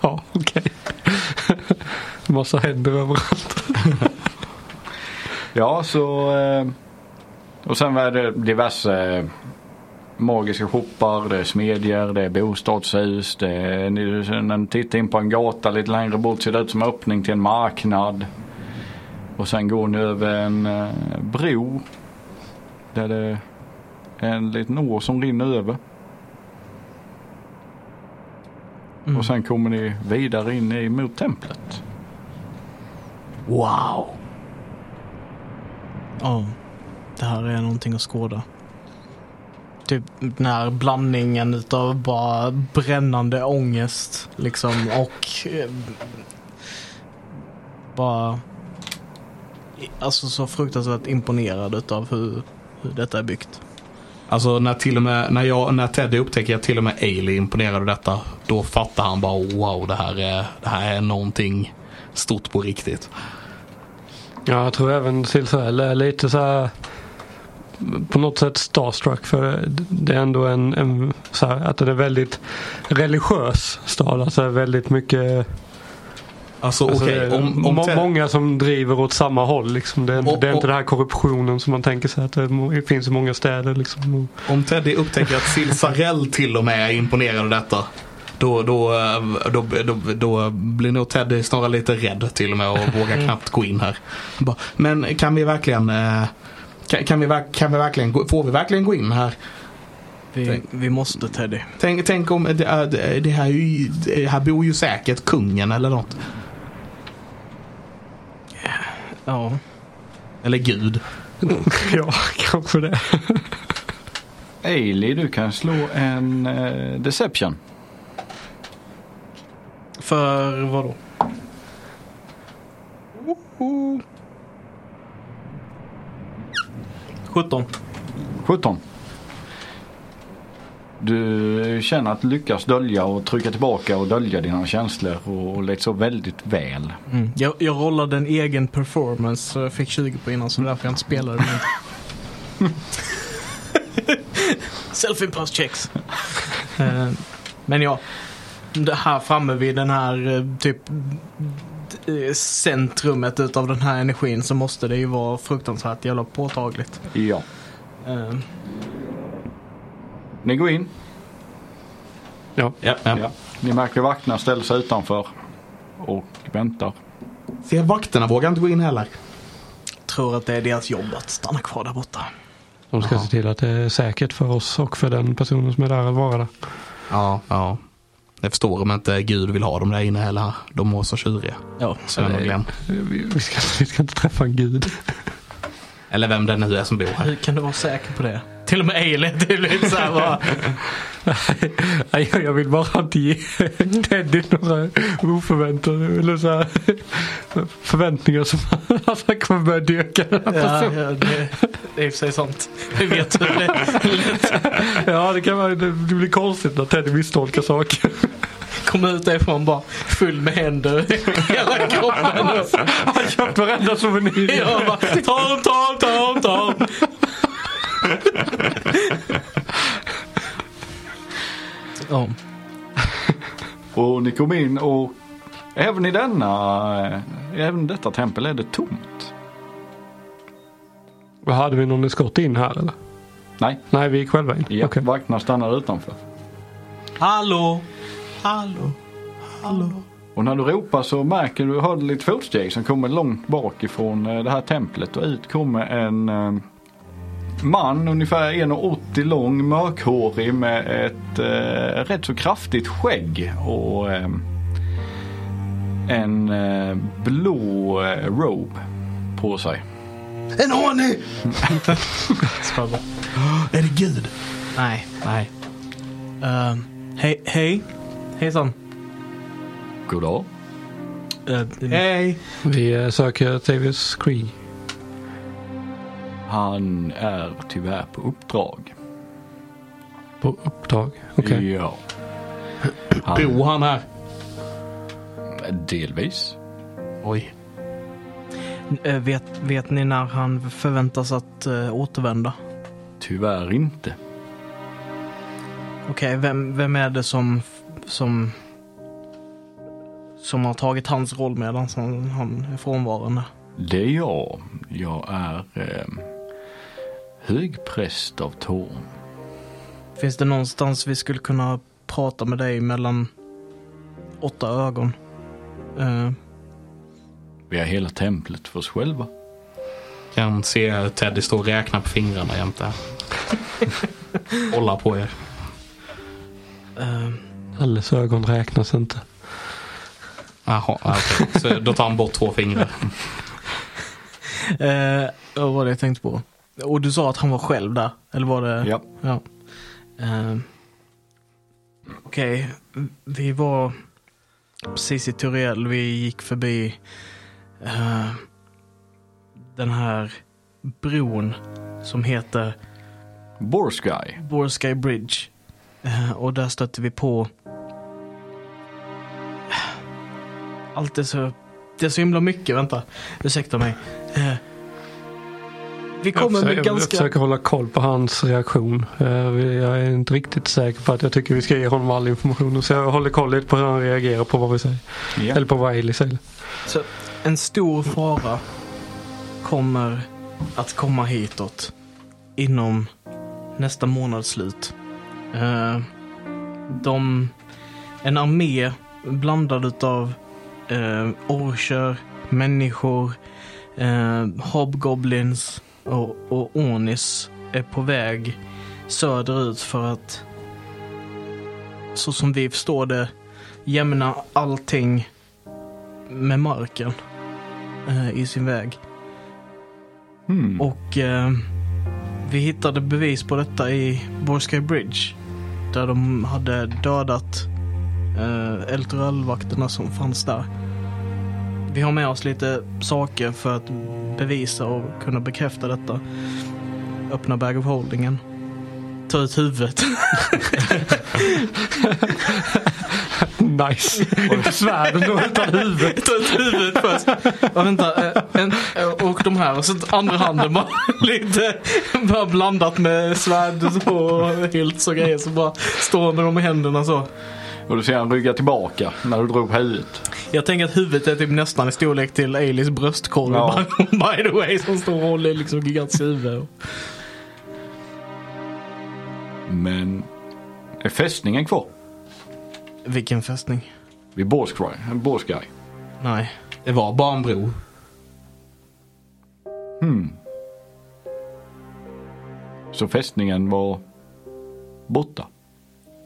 Ja, okej. Massa händer överallt. Ja, så eh, och sen är det diverse eh, magiska shoppar, det är smedjor, det är bostadshus, det är, när ni tittar in på en gata lite längre bort ser det ut som öppning till en marknad. Och sen går ni över en eh, bro. Där det är en liten å som rinner över. Mm. Och sen kommer ni vidare in i- mot templet. Wow! Ja, det här är någonting att skåda. Typ den här blandningen utav bara brännande ångest liksom och eh, bara alltså så fruktansvärt imponerad utav hur, hur detta är byggt. Alltså när till och med, när, jag, när Teddy upptäcker att till och med Ailey är imponerad av detta. Då fattar han bara wow det här är, det här är någonting stort på riktigt. Ja, jag tror även Silsarell är lite så här på något sätt starstruck för det är ändå en, en så här, att den är väldigt religiös stad. Alltså väldigt mycket Alltså alltså, är om, många som driver åt samma håll. Liksom. Det, är, Och- det är inte den här korruptionen som man tänker sig att det finns i många städer. Liksom. Om Teddy upptäcker att Silsarell till och med är imponerad av detta. Då, då, eh, då, då, då blir nog Teddy snarare lite rädd till och med och vågar knappt gå in här. Men kan vi verkligen, eh, kan, vi, kan vi verkligen, får vi verkligen gå in här? Vi, Tänk- vi måste Teddy. Tänk, tänk om det, är- det, här, ju- det här bor ju säkert kungen eller något. Ja. Eller gud. ja, kanske det. Ailey, du kan slå en eh, deception. För vad då? 17. 17. Du känner att du lyckas dölja och trycka tillbaka och dölja dina känslor och lite så väldigt väl. Mm. Jag, jag rollade en egen performance så jag fick 20 på innan så det är därför jag inte spelade den. Self-imposed checks. Eh, Men ja, här framme vid den här eh, typ eh, centrumet utav den här energin så måste det ju vara fruktansvärt jävla påtagligt. Ja. Eh, Ni går in. Ja. Ja, ja. Ja. Ni märker vakterna ställer sig utanför och väntar. Se, vakterna vågar inte gå in heller. Tror att det är deras jobb att stanna kvar där borta. De ska se till att det är säkert för oss och för den personen som är där att vara där. Ja, ja. Jag förstår om inte Gud vill ha dem där inne heller. De mår så tjuriga. Ja, Sven och Glenn. Vi, vi, ska, vi ska inte träffa en gud. Eller vem det nu är som bor här. Hur kan du vara säker på det? Till och med det är lite såhär bara... Nej, jag vill bara inte ge Teddy några oförväntade eller så här, förväntningar som att han kommer börja dyrka den här Ja, ja det, det är i och för sig sant. Vi vet hur det är. Ja, det kan vara, det blir konstigt när Teddy misstolkar saker. Kom ut därifrån bara full med händer hela kroppen. Han har köpt varenda souvenir. Jag bara, ta dem, ta dem, ta dem, ta dem. Ja. Och ni kom in och även i denna, även detta tempel är det tomt. Vad Hade vi någon skott in här eller? Nej, Nej, vi gick själva in. ja, Okej. vakterna stannar utanför. Hallå, hallå, hallå. Och när du ropar så märker du, hör du lite fotsteg som kommer långt bak ifrån eh, det här templet och ut kommer en eh, man ungefär 1,80 lång, mörkhårig med ett eh, rätt så kraftigt skägg och eh, en eh, blå eh, robe på sig. En bara, Är det Gud? Nej. Nej. Uh, hej, hej. Hejsan. God dag. Uh, Hej! Vi eh, söker Tavius Cree. Han är tyvärr på uppdrag. På uppdrag. Okej. Ja. Han, Bor han här? Delvis. Oj. Eh, vet, vet ni när han förväntas att uh, återvända? Tyvärr inte. Okej, vem, vem är det som, som, som har tagit hans roll medan han, han är frånvarande? Det är jag. Jag är eh, högpräst av Torn. Finns det någonstans vi skulle kunna prata med dig mellan åtta ögon? Eh, Vi har hela templet för oss själva. Kan se Teddy stå och räkna på fingrarna jämte. Hålla på er. Ehm, Alles ögon räknas inte. Jaha, okej. Så då tar han bort två fingrar. eh, vad var det jag tänkte på? Och du sa att han var själv där? Eller var det? Ja. Ja. Ehm, Okej, vi var precis i Turiel. Vi gick förbi eh, den här bron som heter Borsky. Borsky Bridge. Eh, och där stötte vi på allt är så, det är så himla mycket. Vänta, ursäkta mig. Eh, vi Jag kommer försöker, med jag ganska... försöker hålla koll på hans reaktion. Eh, Jag är inte riktigt säker på att jag tycker vi ska ge honom all information. Så jag håller koll lite på hur han reagerar på vad vi säger. Ja. Eller på vad Ailey säger. Så en stor fara kommer att komma hitåt inom nästa månads slut. Eh, de, en armé blandad utav eh, orcher, människor, eh, hobgoblins och, och onis är på väg söderut för att så som vi förstår det jämna allting med marken eh, i sin väg. Hmm. Och eh, vi hittade bevis på detta i Borsky Bridge. Där de hade dödat eh, Elturell-vakterna som fanns där. Vi har med oss lite saker för att bevisa och kunna bekräfta detta. Öppna bag of holdingen. Ta ut huvudet. Nice. Inte svärden då utan huvudet. Ta ut huvudet först. Och vänta, eh, en, eh, och de här. Och så andra handen bara lite bara blandat med svärd och hylt och grejer. Så bara står med dem i händerna så. Och du ser han rygga tillbaka när du drog huvudet. Jag tänker att huvudet är typ nästan i storlek till Aileys bröstkorg. Ja. By, the way, som står och håller liksom gigantiskt huvud. Men är fästningen kvar? Vilken fästning? Vid Borsky. Borsky. Nej. Det var bara en bro. Hmm. Så fästningen var borta.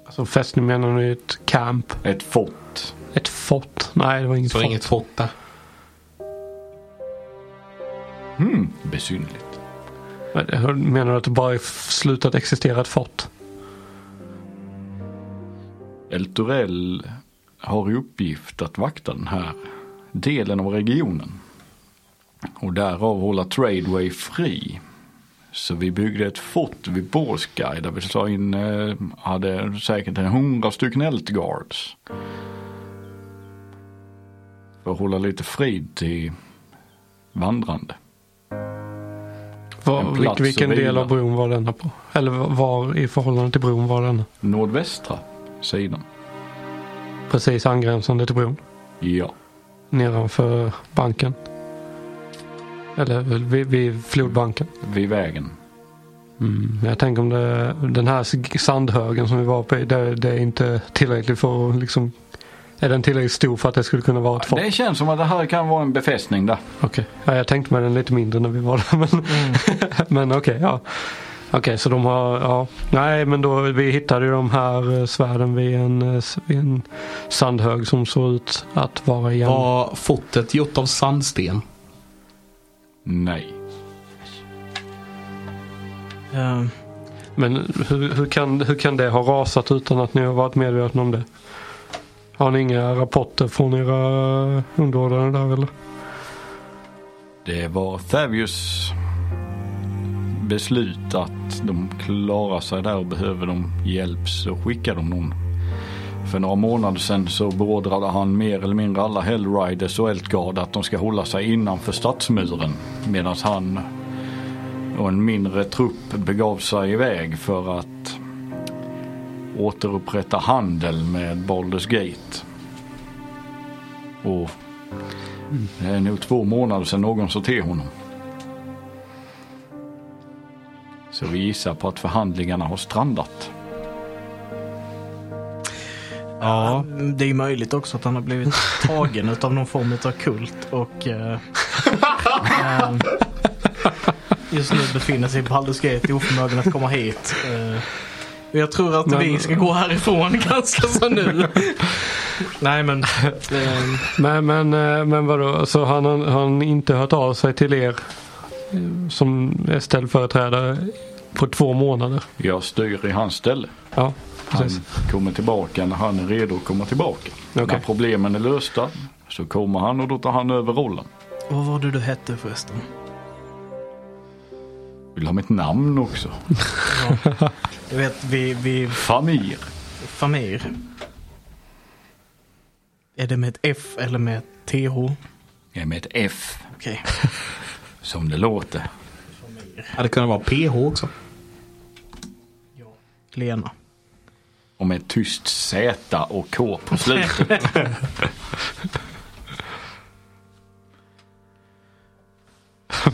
Alltså fästning menar du ett camp? Ett fort. Ett fort? Nej, det var inget Så fort. inget fort där. Hmm. Besynnerligt. Hur Menar du att det bara är slutat existera ett fort? Elturell har i uppgift att vakta den här delen av regionen. Och därav hålla Tradeway fri. Så vi byggde ett fort vid Borsky där vi sa in, eh, hade säkert en hundra stycken Eltguards. För att hålla lite frid till vandrande. Var, vilken del av bron var denna på? Eller var i förhållande till bron var denna? Nordvästra sidan. Precis angränsande till bron? Ja. Nedanför banken? Eller vid, vid flodbanken? Vid vägen. Mm. Jag tänker om det, den här sandhögen som vi var på, det, det är inte tillräckligt för att liksom är den tillräckligt stor för att det skulle kunna vara ett fort? Det känns som att det här kan vara en befästning där. Okej, ja, jag tänkte mig den lite mindre när vi var där. Men, men okej, ja. Okej, så de har, ja. Nej, men då, vi hittade ju de här eh, svärden vid en, eh, vid en sandhög som såg ut att vara igen. Var fortet gjort av sandsten? Nej. Eh, Men hur, hur, kan, hur kan det ha rasat utan att ni har varit medvetna om det? Har ni inga rapporter från era underordnade där eller? Det var Thavius beslut att de klarar sig där och behöver de hjälp så skickar de någon. För några månader sedan så beordrade han mer eller mindre alla Hellriders och Eltgard att de ska hålla sig innanför stadsmuren. Medan han och en mindre trupp begav sig iväg för att återupprätta handel med Baldur's Gate. Och det är nog två månader sedan någon sa till honom. Så vi gissar på att förhandlingarna har strandat. Ja, det är möjligt också att han har blivit tagen av någon form av kult och eh, eh, just nu befinner sig på Baldur's Gate oförmögen att komma hit. Eh, jag tror att Men- vi ska gå härifrån ganska så nu. Nej men, eh, Men, men, eh, men vadå, så han har han inte hört av sig till er som är ställföreträdare på två månader? Jag styr i hans ställe. Ja, Han precis. kommer tillbaka när han är redo att komma tillbaka. Okej. När problemen är lösta så kommer han och då tar han över rollen. vad var det du hette förresten? Vill ha mitt namn också. Ja. Jag vet, vi, vi Famir. Famir. Är det med ett F eller med ett TH? Jag är med ett F Okej. som det låter. Hade kunnat vara PH också. Lena. Och med ett tyst Z och K på slutet.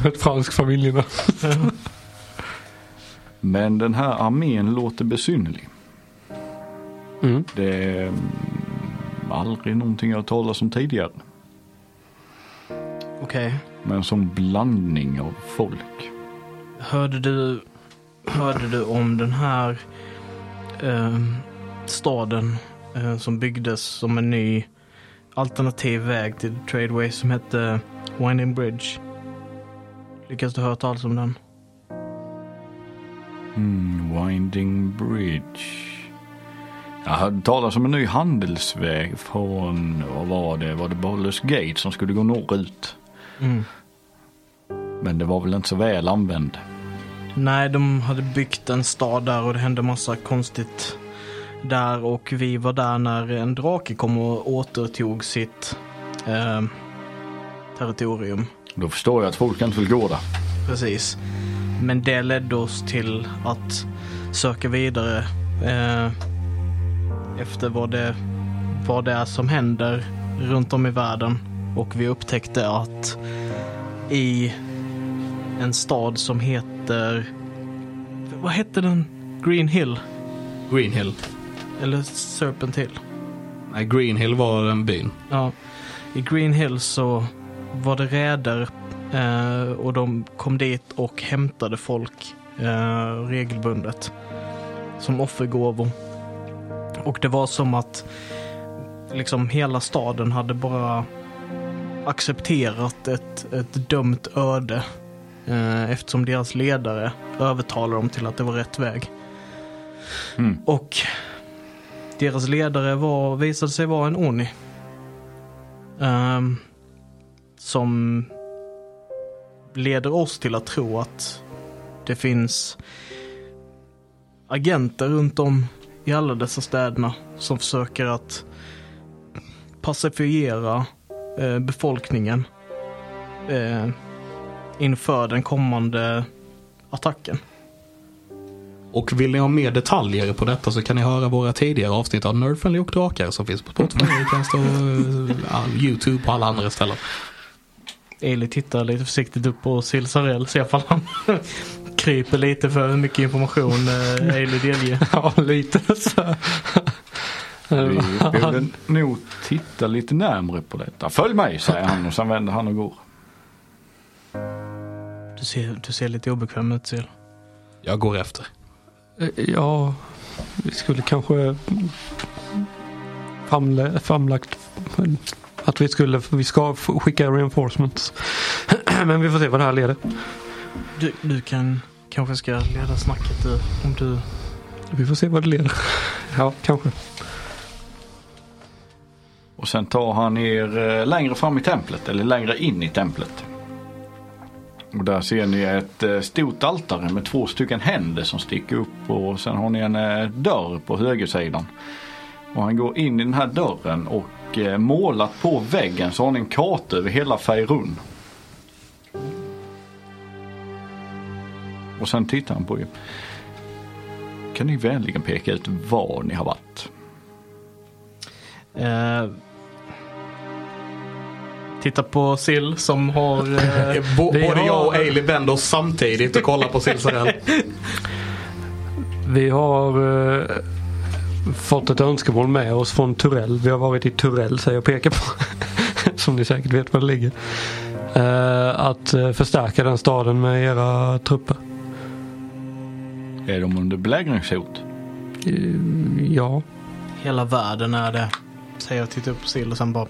Ett franskt familjenamn. Men den här armén låter besynnerlig. Mm. Det är mm, aldrig någonting jag har talat om tidigare. Okej. Men som blandning av folk. Hörde du, hörde du om den här ehm, staden eh, som byggdes som en ny alternativ väg till Tradeway som hette Winding Bridge? Lyckas du höra talas om den? Mm, Winding Bridge. Jag hörde talas om en ny handelsväg från, vad var det, var det Baldur's Gate som skulle gå norrut. Mm. Men det var väl inte så väl använd. Nej, de hade byggt en stad där och det hände massa konstigt där och vi var där när en drake kom och återtog sitt eh, territorium. Då förstår jag att folk inte vill gå där. Precis. Men det ledde oss till att söka vidare eh, efter vad det, vad det är som händer runt om i världen. Och vi upptäckte att i en stad som heter... Vad hette den? Green Hill? Green Hill. Eller Serpent Hill? Nej, Green Hill var den byn. Ja, i Green Hill så var det räder eh, och de kom dit och hämtade folk eh, regelbundet som offergåvor. Och det var som att liksom hela staden hade bara accepterat ett, ett dömt öde eh, eftersom deras ledare övertalade dem till att det var rätt väg. Mm. Och deras ledare var, visade sig vara en Oni. Um, som leder oss till att tro att det finns agenter runt om i alla dessa städerna som försöker att pacifiera eh, befolkningen eh, inför den kommande attacken. Och vill ni ha mer detaljer på detta så kan ni höra våra tidigare avsnitt av Nerdfriendly och Drakar som finns på Spotify, Acast och eh, YouTube och alla andra ställen. Eli tittar lite försiktigt upp på Silsarell, ser ifall han kryper lite för hur mycket information eh, Eli delger. Ja, lite så. Vi borde nog titta lite närmare på detta. Följ mig säger han och sen vänder han och går. Du ser, du ser lite obekväm ut Sil. Jag går efter. Ja, vi skulle kanske famla, famlagt att vi skulle, vi ska skicka reinforcements. Men vi får se vad det här leder. Du, du kan kanske ska leda snacket du, om du... Vi får se vad det leder. Ja, kanske. Och sen tar han er eh, längre fram i templet eller längre in i templet. Och där ser ni ett eh, stort altare med två stycken händer som sticker upp och sen har ni en eh, dörr på högersidan. Och han går in i den här dörren och eh, målat på väggen så har ni en karta över hela Faerun. Och sen tittar han på er. Kan ni vänligen peka ut var ni har varit? Uh titta på Sil som har... Eh, Både har- jag och Ailey vänder oss samtidigt och kollar på Silsarell. Vi har eh, fått ett önskemål med oss från Turell. Vi har varit i Turell säger jag pekar på. Som ni säkert vet var det ligger. Eh, att eh, förstärka den staden med era trupper. Är de under belägringshot? Eh, ja. Hela världen är det. Säger jag, tittar upp på Sill och sen bara...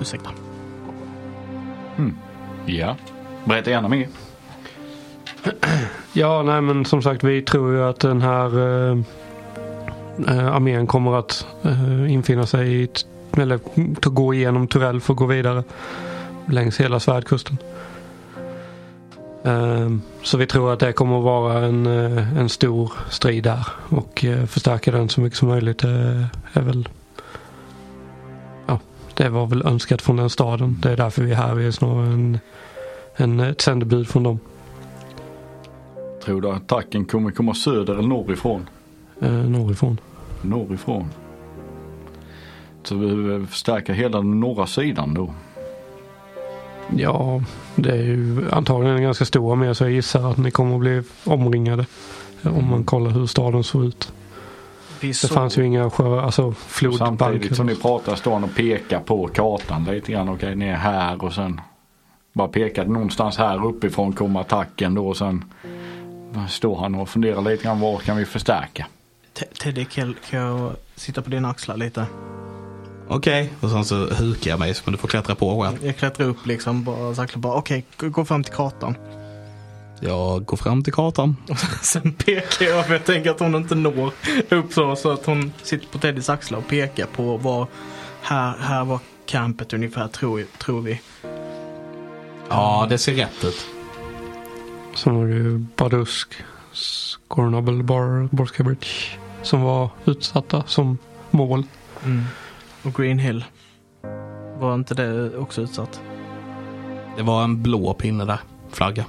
Ursäkta. Mm. Ja. Berätta gärna mer. Ja, nej men som sagt vi tror ju att den här eh, eh armén kommer att eh, infinna sig i, eller gå igenom Turell för att gå vidare längs hela svärdkusten. Eh, så vi tror att det kommer att vara en, eh, en stor strid där och eh, förstärka den så mycket som möjligt eh, är väl det var väl önskat från den staden. Det är därför vi är här. Vi är snarare en, en, ett sändebud från dem. Tror du att attacken kommer komma söder eller norrifrån? Eh, norrifrån. Norrifrån. Så vi behöver förstärka hela den norra sidan då. Ja, det är ju antagligen en ganska stor armé så jag gissar att ni kommer att bli omringade. Om man kollar hur staden såg ut. Vi Det fanns ju inga sjö, alltså Och flodbanker. Samtidigt som ni pratar står han och pekar på kartan lite grann. Okej, ni är här och sen bara pekar någonstans här uppifrån kommer attacken då och sen står han och funderar lite grann var kan vi förstärka? Te- Teddy, kan jag sitta på dina axlar lite? Okej, och sen så hukar jag mig så du får klättra på själv. Jag klättrar upp liksom, bara bara, okej, gå- gå fram till kartan. Jag går fram till kartan. Sen pekar jag, för jag tänker att hon inte når upp så, så att hon sitter på Teddys axlar och pekar på var, här, här var campet ungefär, tror, tror vi. Ja, det ser rätt ut. Sen var det ju Badusk, Scornable, Bar, Borska Bridge. Som var utsatta som mål. Och Green Hill. Var inte det också utsatt? Det var en blå pinne där. Flagga.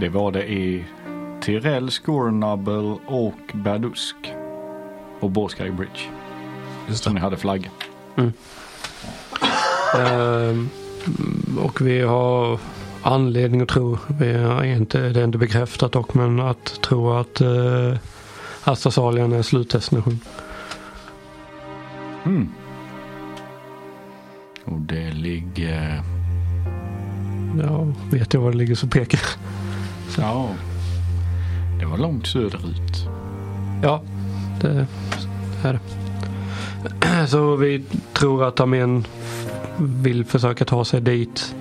Det var det i Tyrell, Scornable och Badusk. Och Borsky Bridge. Just Som ni det. hade flagga. Ehm, och vi har anledning att tro, vi är inte, det är inte bekräftat dock, men att tro att uh, Astrasalien är slutdestination. Mm. Och det ligger... Ja, vet jag var det ligger så pekar Ja. Det var långt söderut. Ja, det är det. Så vi tror att armén vill försöka ta sig dit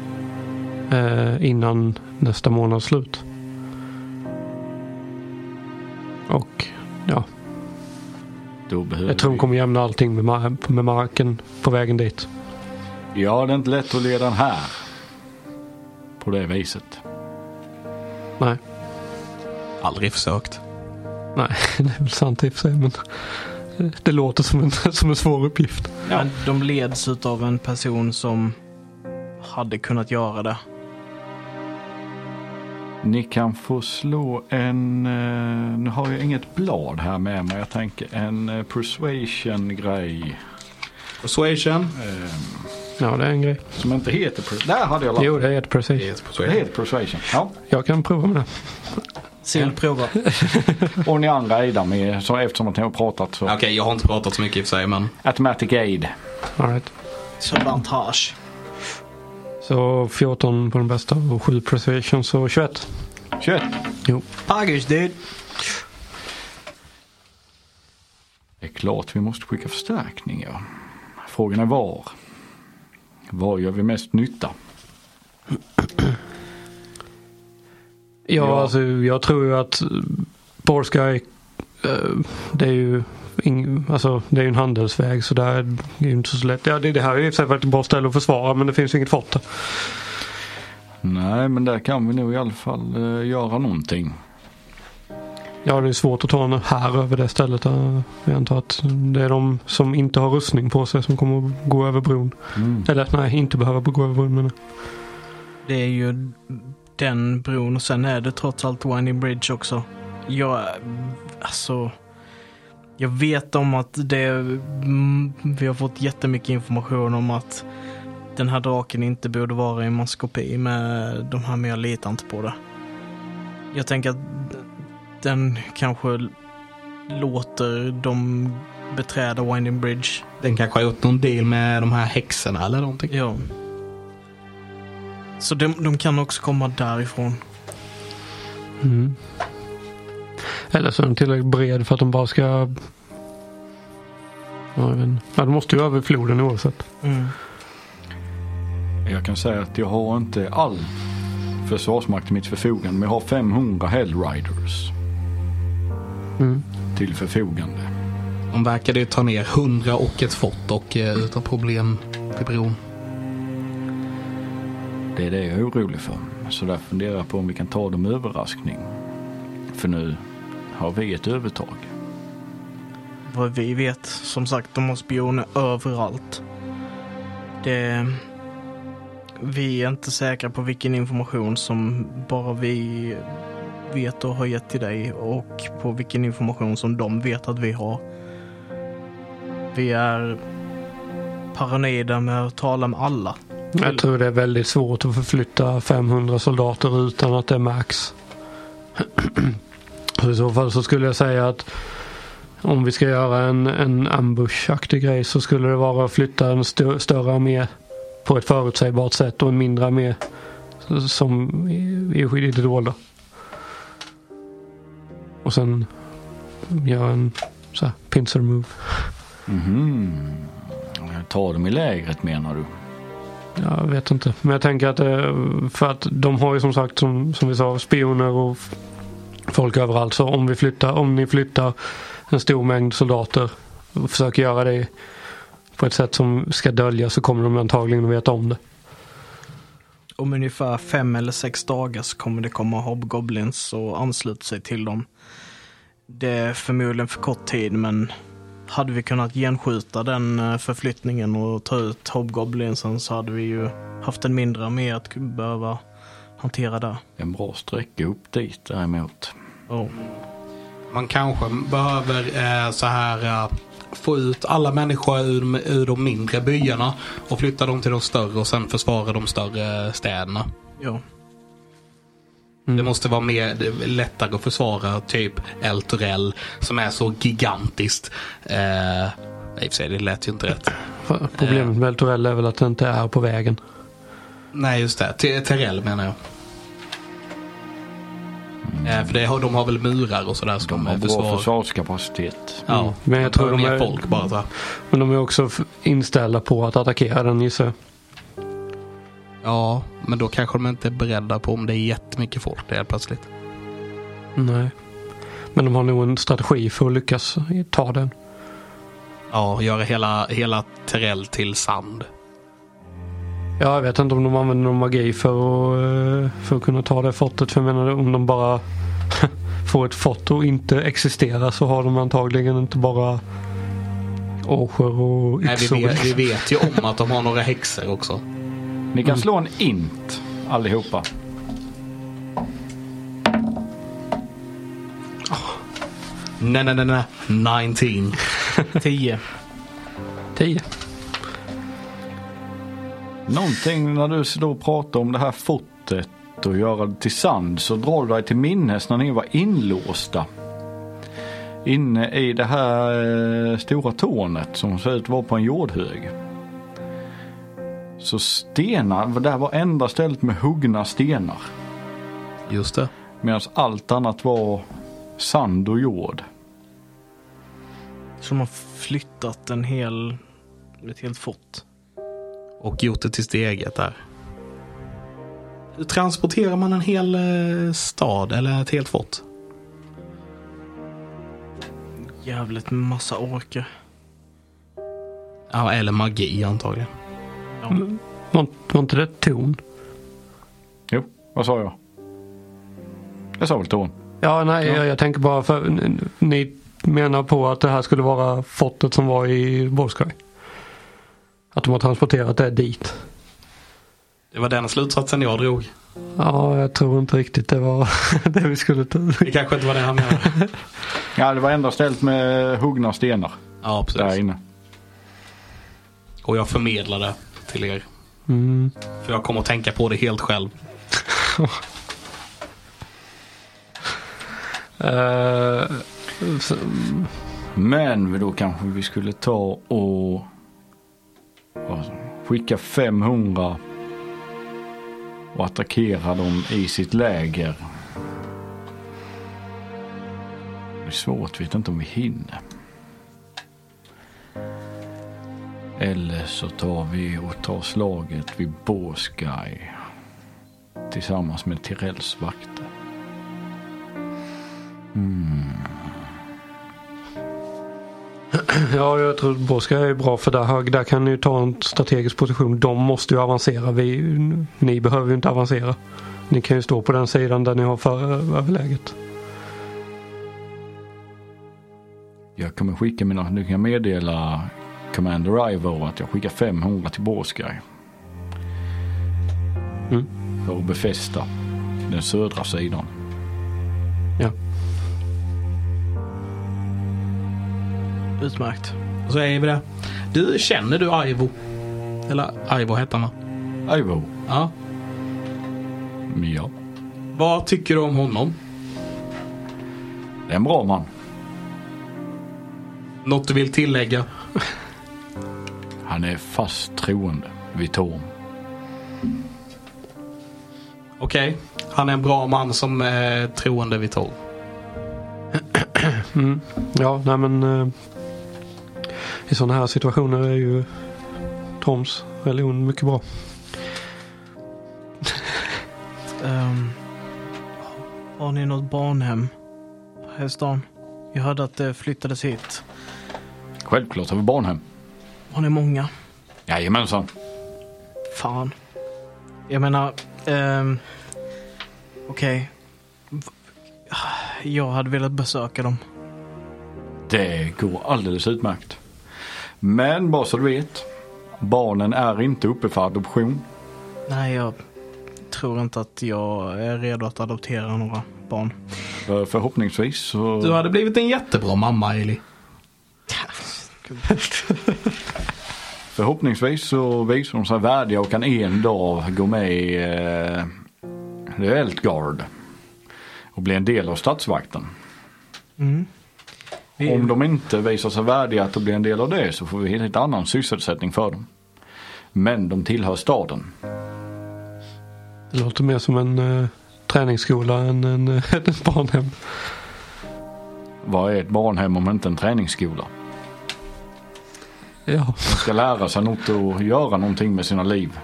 eh, innan nästa månads slut. Och ja, jag tror de kommer jämna allting med, mar- med marken på vägen dit. Ja, det är inte lätt att leda den här. På det viset. Nej, Aldrig försökt. nej, det är väl sant i och för sig, men det låter som en, som en svår uppgift. Ja. Men de leds av en person som hade kunnat göra det. Ni kan få slå en, eh, nu har jag inget blad här med mig, jag tänker en eh, persuasion grej. Persuasion. Eh, Ja, det är en grej. som inte heter, per- där hade jag lagt. Jo, det precis. Yes, Det persuasion. heter persuasion. Ja. Jag kan prova med det. Sill provar. Och ni andra är där med, så eftersom att ni har pratat så. Okej, jag har inte pratat så mycket i och för sig, men Automatic aid. All right. Så vantage. Så 14 på den bästa och 7 precision så 21. 21. Jo. Package dude. Det är klart vi måste skicka förstärkningar. Frågan är var. Var gör vi mest nytta? Ja, Ja. alltså jag tror ju att Borsky eh, det är ju ing, alltså, det är ju en handelsväg så där är det inte så lätt. Ja, det, det här är ju i och för sig ett bra ställe att försvara men det finns ju inget fort. Nej, men där kan vi nog i alla fall eh, göra någonting. Ja, det är svårt att ta en här över det stället. eh, Jag antar att det är de som inte har rustning på sig som kommer att gå över bron. Mm. Eller nej, inte behöver gå över bron. Men, Det är ju den bron och sen är det trots allt Winding Bridge också. Jag, alltså. Jag vet om att det, mm, vi har fått jättemycket information om att den här draken inte borde vara i maskopi med de här, men jag litar inte på det. Jag tänker att den kanske låter dem beträda Winding Bridge. Den kanske har gjort någon deal med de här häxorna eller någonting. Ja. Så de, de kan också komma därifrån. Mm. Eller så är den tillräckligt bred för att de bara ska... Ja, de måste ju över floden oavsett. Mm. Jag kan säga att jag har inte all försvarsmakt till mitt förfogande. Men jag har 500 Hellriders Mm. till förfogande. De verkade ju ta ner 100 och ett fort och eh, utan problem till bron. Det är det jag är orolig för. Så där funderar jag på om vi kan ta dem överraskning. För nu har vi ett övertag. Vad vi vet, som sagt, de har spioner överallt. Det... Vi är inte säkra på vilken information som bara vi vet och har gett till dig och på vilken information som de vet att vi har. Vi är paranoida med att tala med alla. Jag tror det är väldigt svårt att förflytta 500 soldater utan att det märks. Så I så fall så skulle jag säga att om vi ska göra en, en ambush-aktig grej så skulle det vara att flytta en stö större armé på ett förutsägbart sätt och en mindre armé som är är det dolda. Och sen göra en så här, pincer move. Mhm. Ta dem i lägret menar du? Jag vet inte. Men jag tänker att det, för att de har ju som sagt som, som vi sa spioner och folk överallt. Så om vi flyttar, om ni flyttar en stor mängd soldater och försöker göra det på ett sätt som ska dölja så kommer de antagligen att veta om det. Om ungefär fem eller sex dagar så kommer det komma hobgoblins och ansluta sig till dem. Det är förmodligen för kort tid men hade vi kunnat genskjuta den eh, förflyttningen och ta ut hobgoblinsen så hade vi ju haft en mindre armé att behöva hantera där. En bra sträcka upp dit däremot. Oh. Man kanske behöver eh, så här eh, få ut alla människor ur, ur de mindre byarna och flytta dem till de större och sen försvara de större städerna. Ja. Det måste vara mer lättare att försvara typ El Torell som är så gigantiskt. Eh, I och för sig, det lät ju inte rätt. Problemet med Eltorell är väl att det inte är på vägen. Nej, just det. Terrell menar jag. Eh, för det har, de har väl murar och sådär. Så De de, har är bra försvar... försvarskapacitet. Ja, Men jag tror de är- folk bara så. Men de är också inställda på att attackera den gissar jag. Ja, men då kanske de inte är beredda på om det är jättemycket folk där plötsligt. Nej. Men de har nog en strategi för att lyckas ta den. Ja, göra hela, hela Terrell till sand. Ja, jag vet inte om de använder någon magi för att, eh, för att kunna ta det fortet. För jag menar om de bara får ett fort och inte existera så har de antagligen inte bara åsjor och Nej, vi, yxor. vet, vi vet ju om att de har några häxor också. Ni kan slå en int allihopa. Nej, nej, nej, nej. 19. Tio. Tio. Någonting när du då pratar om det här fortet och göra det till sand så drar du dig till minnes när ni var inlåsta. Inne i det här eh, stora tornet som ser ut att vara på en jordhög. Så stenar, det här var enda stället med huggna stenar. Just det. Medan allt annat var sand och jord. Så de har flyttat en hel, ett helt fort. Och gjort det till sitt eget där. Hur transporterar man en hel eh, stad eller ett helt fort? Jävligt massa orker. Ja, eller magi antagligen. Ja. Var, var inte det ton? Jo, vad sa jag? Jag sa väl torn. Ja, nej, Ja. Jag, jag tänker bara för ni menar på att det här skulle vara fortet som var i Borskaj. Att de har transporterat det dit. Det var den slutsatsen jag drog. Ja, jag tror inte riktigt det var det vi skulle ta. Det kanske inte var det han menade. Ja, det var enda stället med huggna stenar Ja, där precis. inne. Och jag förmedlade till er. Mm. För jag kommer att tänka på det helt själv. Så, Men då kanske vi skulle ta och och skicka 500 och attackera dem i sitt läger. Det är svårt, vet inte om vi hinner. Eller så tar vi och tar slaget vid Båsky tillsammans med Tirells vakter. Mm. ja, jag tror Boska är bra för där, där kan ni ju ta en strategisk position. De måste ju avancera. Vi, ni behöver ju inte avancera. Ni kan ju stå på den sidan där ni har för överläget. Jag kommer skicka mina, nu kan jag meddela Commander Ivo att jag skickar 500 till Båsky. Mm. För att befästa den södra sidan. Ja. Utmärkt. Och så är vi det. Du, känner du Ivo? Eller Ivo heter han va? Ivo, Ja. ja. Vad tycker du om honom? Det är en bra man. Något du vill tillägga? Han är fast troende vid Torm. Okej. Han är en bra man som är troende vid torg. Mm. Ja, nej men eh, i sådana här situationer är ju Toms religion mycket bra. Ehm, har ni något barnhem här i stan? Jag hörde att det flyttades hit. Självklart har vi barnhem. Har ni många? Jajamensan. Fan. Jag menar, ehm, okej. V- Jag hade velat besöka dem. Det går alldeles utmärkt. Men bara så du vet. Barnen är inte uppe för adoption. Nej, jag tror inte att jag är redo att adoptera några barn. För förhoppningsvis så... Du hade blivit en jättebra mamma Eli. Förhoppningsvis så visar de sig värdiga och kan en dag gå med i eh, The Eltgard. Och bli en del av statsvakten. Mm. Vi, Om de inte visar sig värdiga att bli en del av det så får vi hitta en annan sysselsättning för dem. Men de tillhör staden. Det låter mer som en eh, träningsskola än en, eh, ett barnhem. Vad är ett barnhem om inte en träningsskola? Ja, De ska lära sig något och göra någonting med sina liv.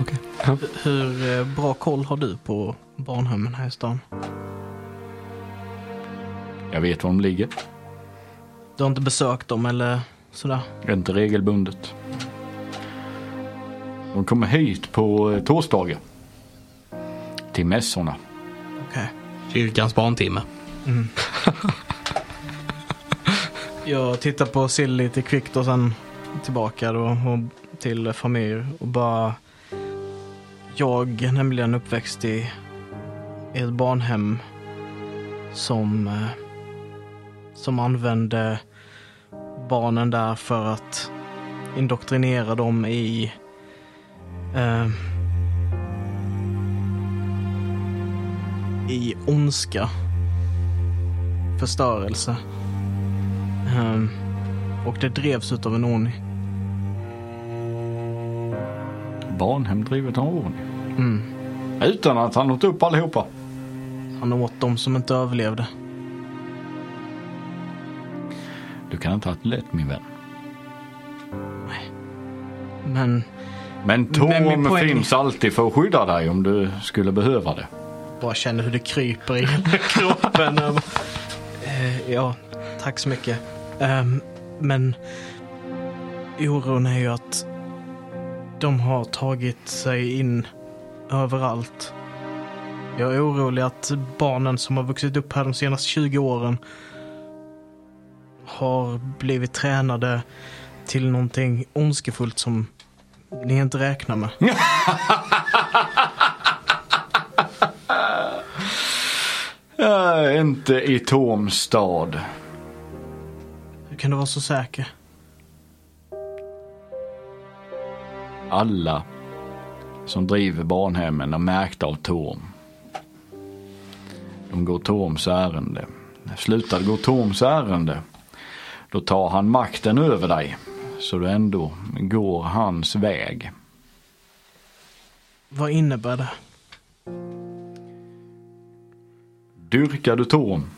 okej. Ja. hur eh, bra koll har du på barnhemmen här i stan? Jag vet var de ligger. Du har inte besökt dem eller sådär? Inte regelbundet. De kommer hit på eh, torsdagar. Till mässorna. Okej. Kyrkans barntimme. Jag tittar på Sill lite kvickt och sen tillbaka då och till familj och bara... Jag är nämligen uppväxt i, i ett barnhem som, eh, som använde barnen där för att indoktrinera dem i eh, i ondska, förstörelse. Ehm, och det drevs utav en ordning. Barnhem drivet av ordning. Mm. Utan att han åt upp allihopa. Han åt de som inte överlevde. Du kan inte ha det lätt min vän. Men Men Men min poäng- finns alltid för att skydda dig om du skulle behöva det. bara känner hur det kryper i kroppen. Eh, ja, tack så mycket. Ehm, men oron är ju att de har tagit sig in överallt. Jag är orolig att barnen som har vuxit upp här de senaste 20 åren har blivit tränade till någonting ondskefullt som ni inte räknar med. Äh, inte i Torms stad. Hur kan du vara så säker? Alla som driver barnhemmen är märkta av Torm. De går Torms ärende. slutar gå Torms ärende. Då tar han makten över dig. Så du ändå går hans väg. Vad innebär det? Dyrkar du Torm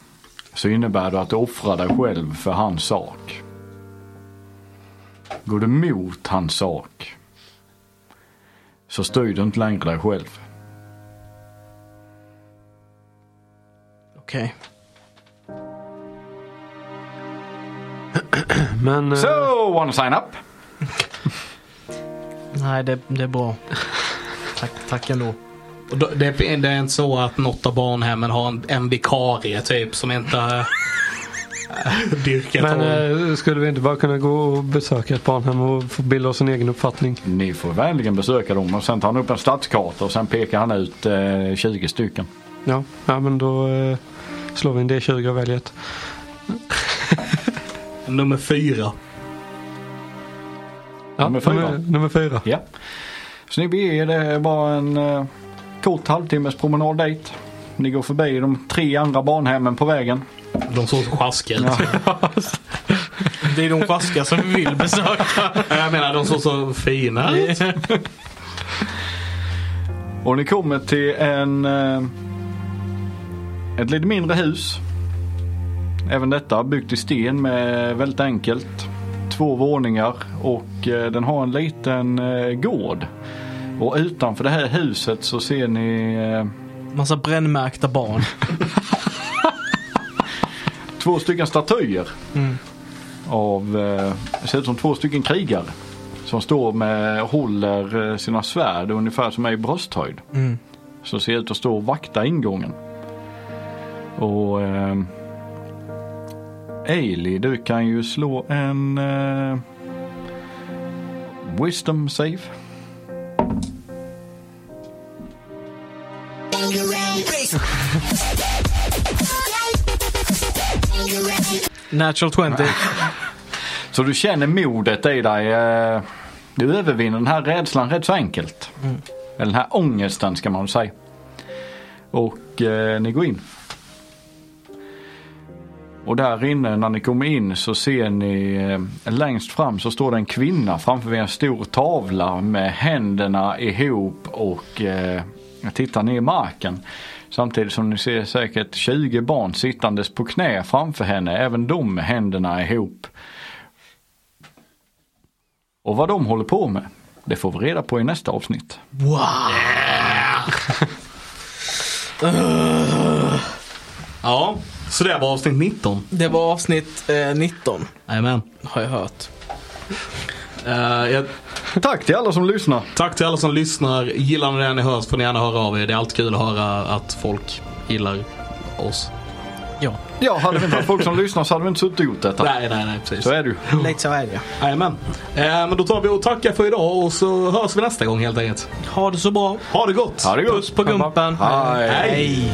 så innebär det att du offrar dig själv för hans sak. Går du mot hans sak så styr du inte längre dig själv. Okej. Men eh, So, wanna sign up? Nej, det, det är bra. Tack, tack ändå. Och Det, det är inte så att något av barnhemmen har en, en vikarie typ som inte äh, dyrkar men eh, skulle vi inte bara kunna gå och besöka ett barnhem och få bilda oss en egen uppfattning? Ni får vänligen besöka dem och sen tar han upp en stadskarta och sen pekar han ut eh, 20 stycken. Ja, ja men då eh, slår vi en D20 och väljer ett. Nummer fyra. Ja, Nummer fyra. Nummer, nummer fyra. Ja. Så ni beger er, det är bara en eh, kort halvtimmes promenad dit. Ni går förbi de tre andra barnhemmen på vägen. De såg så sjaskiga ut. Det är de sjaskiga som vi vill besöka. Jag menar de såg så fina ut. Och ni kommer till en eh, ett lite mindre hus. Även detta byggt i sten med väldigt enkelt. Två våningar och eh, den har en liten eh, gård. Och utanför det här huset så ser ni eh, Massa brännmärkta barn. två stycken statyer. Mm. Av, det ser ut som två stycken krigare. Som står med, håller sina svärd ungefär som är i brösthöjd. Mm. Som ser ut att stå och vakta ingången. Och Ailey, du kan ju slå en eh, Wisdom save. Natural 20. Så du känner modet i dig. Eh, du övervinner den här rädslan rätt så enkelt. Eller den här ångesten ska man säga. Och eh, ni går in. Och där inne när ni kommer in så ser ni eh, längst fram så står det en kvinna framför en stor tavla med händerna ihop och eh, tittar ner i marken. Samtidigt som ni ser säkert 20 barn sittandes på knä framför henne, även de med händerna ihop. Och vad de håller på med, det får vi reda på i nästa avsnitt. Ja, så det var avsnitt 19. Det var avsnitt eh, 19. Jajamän. Har jag hört. Uh, jag, Tack till alla som lyssnar. tack till alla som lyssnar. Gillar ni det ni hör så får ni gärna höra av er. Det är alltid kul att höra att folk gillar oss. Ja, Ja, hade vi inte haft folk som lyssnar så hade vi inte suttit och gjort detta. Nej, nej, nej, precis. Så är det ju. lite så är det. Jajamän. Eh, men då tar vi och tackar för idag och så hörs vi nästa gång helt enkelt. Ha det så bra. Ha det gott! Ha det gott. Puss på gumpen. Hej. Hej. Hej.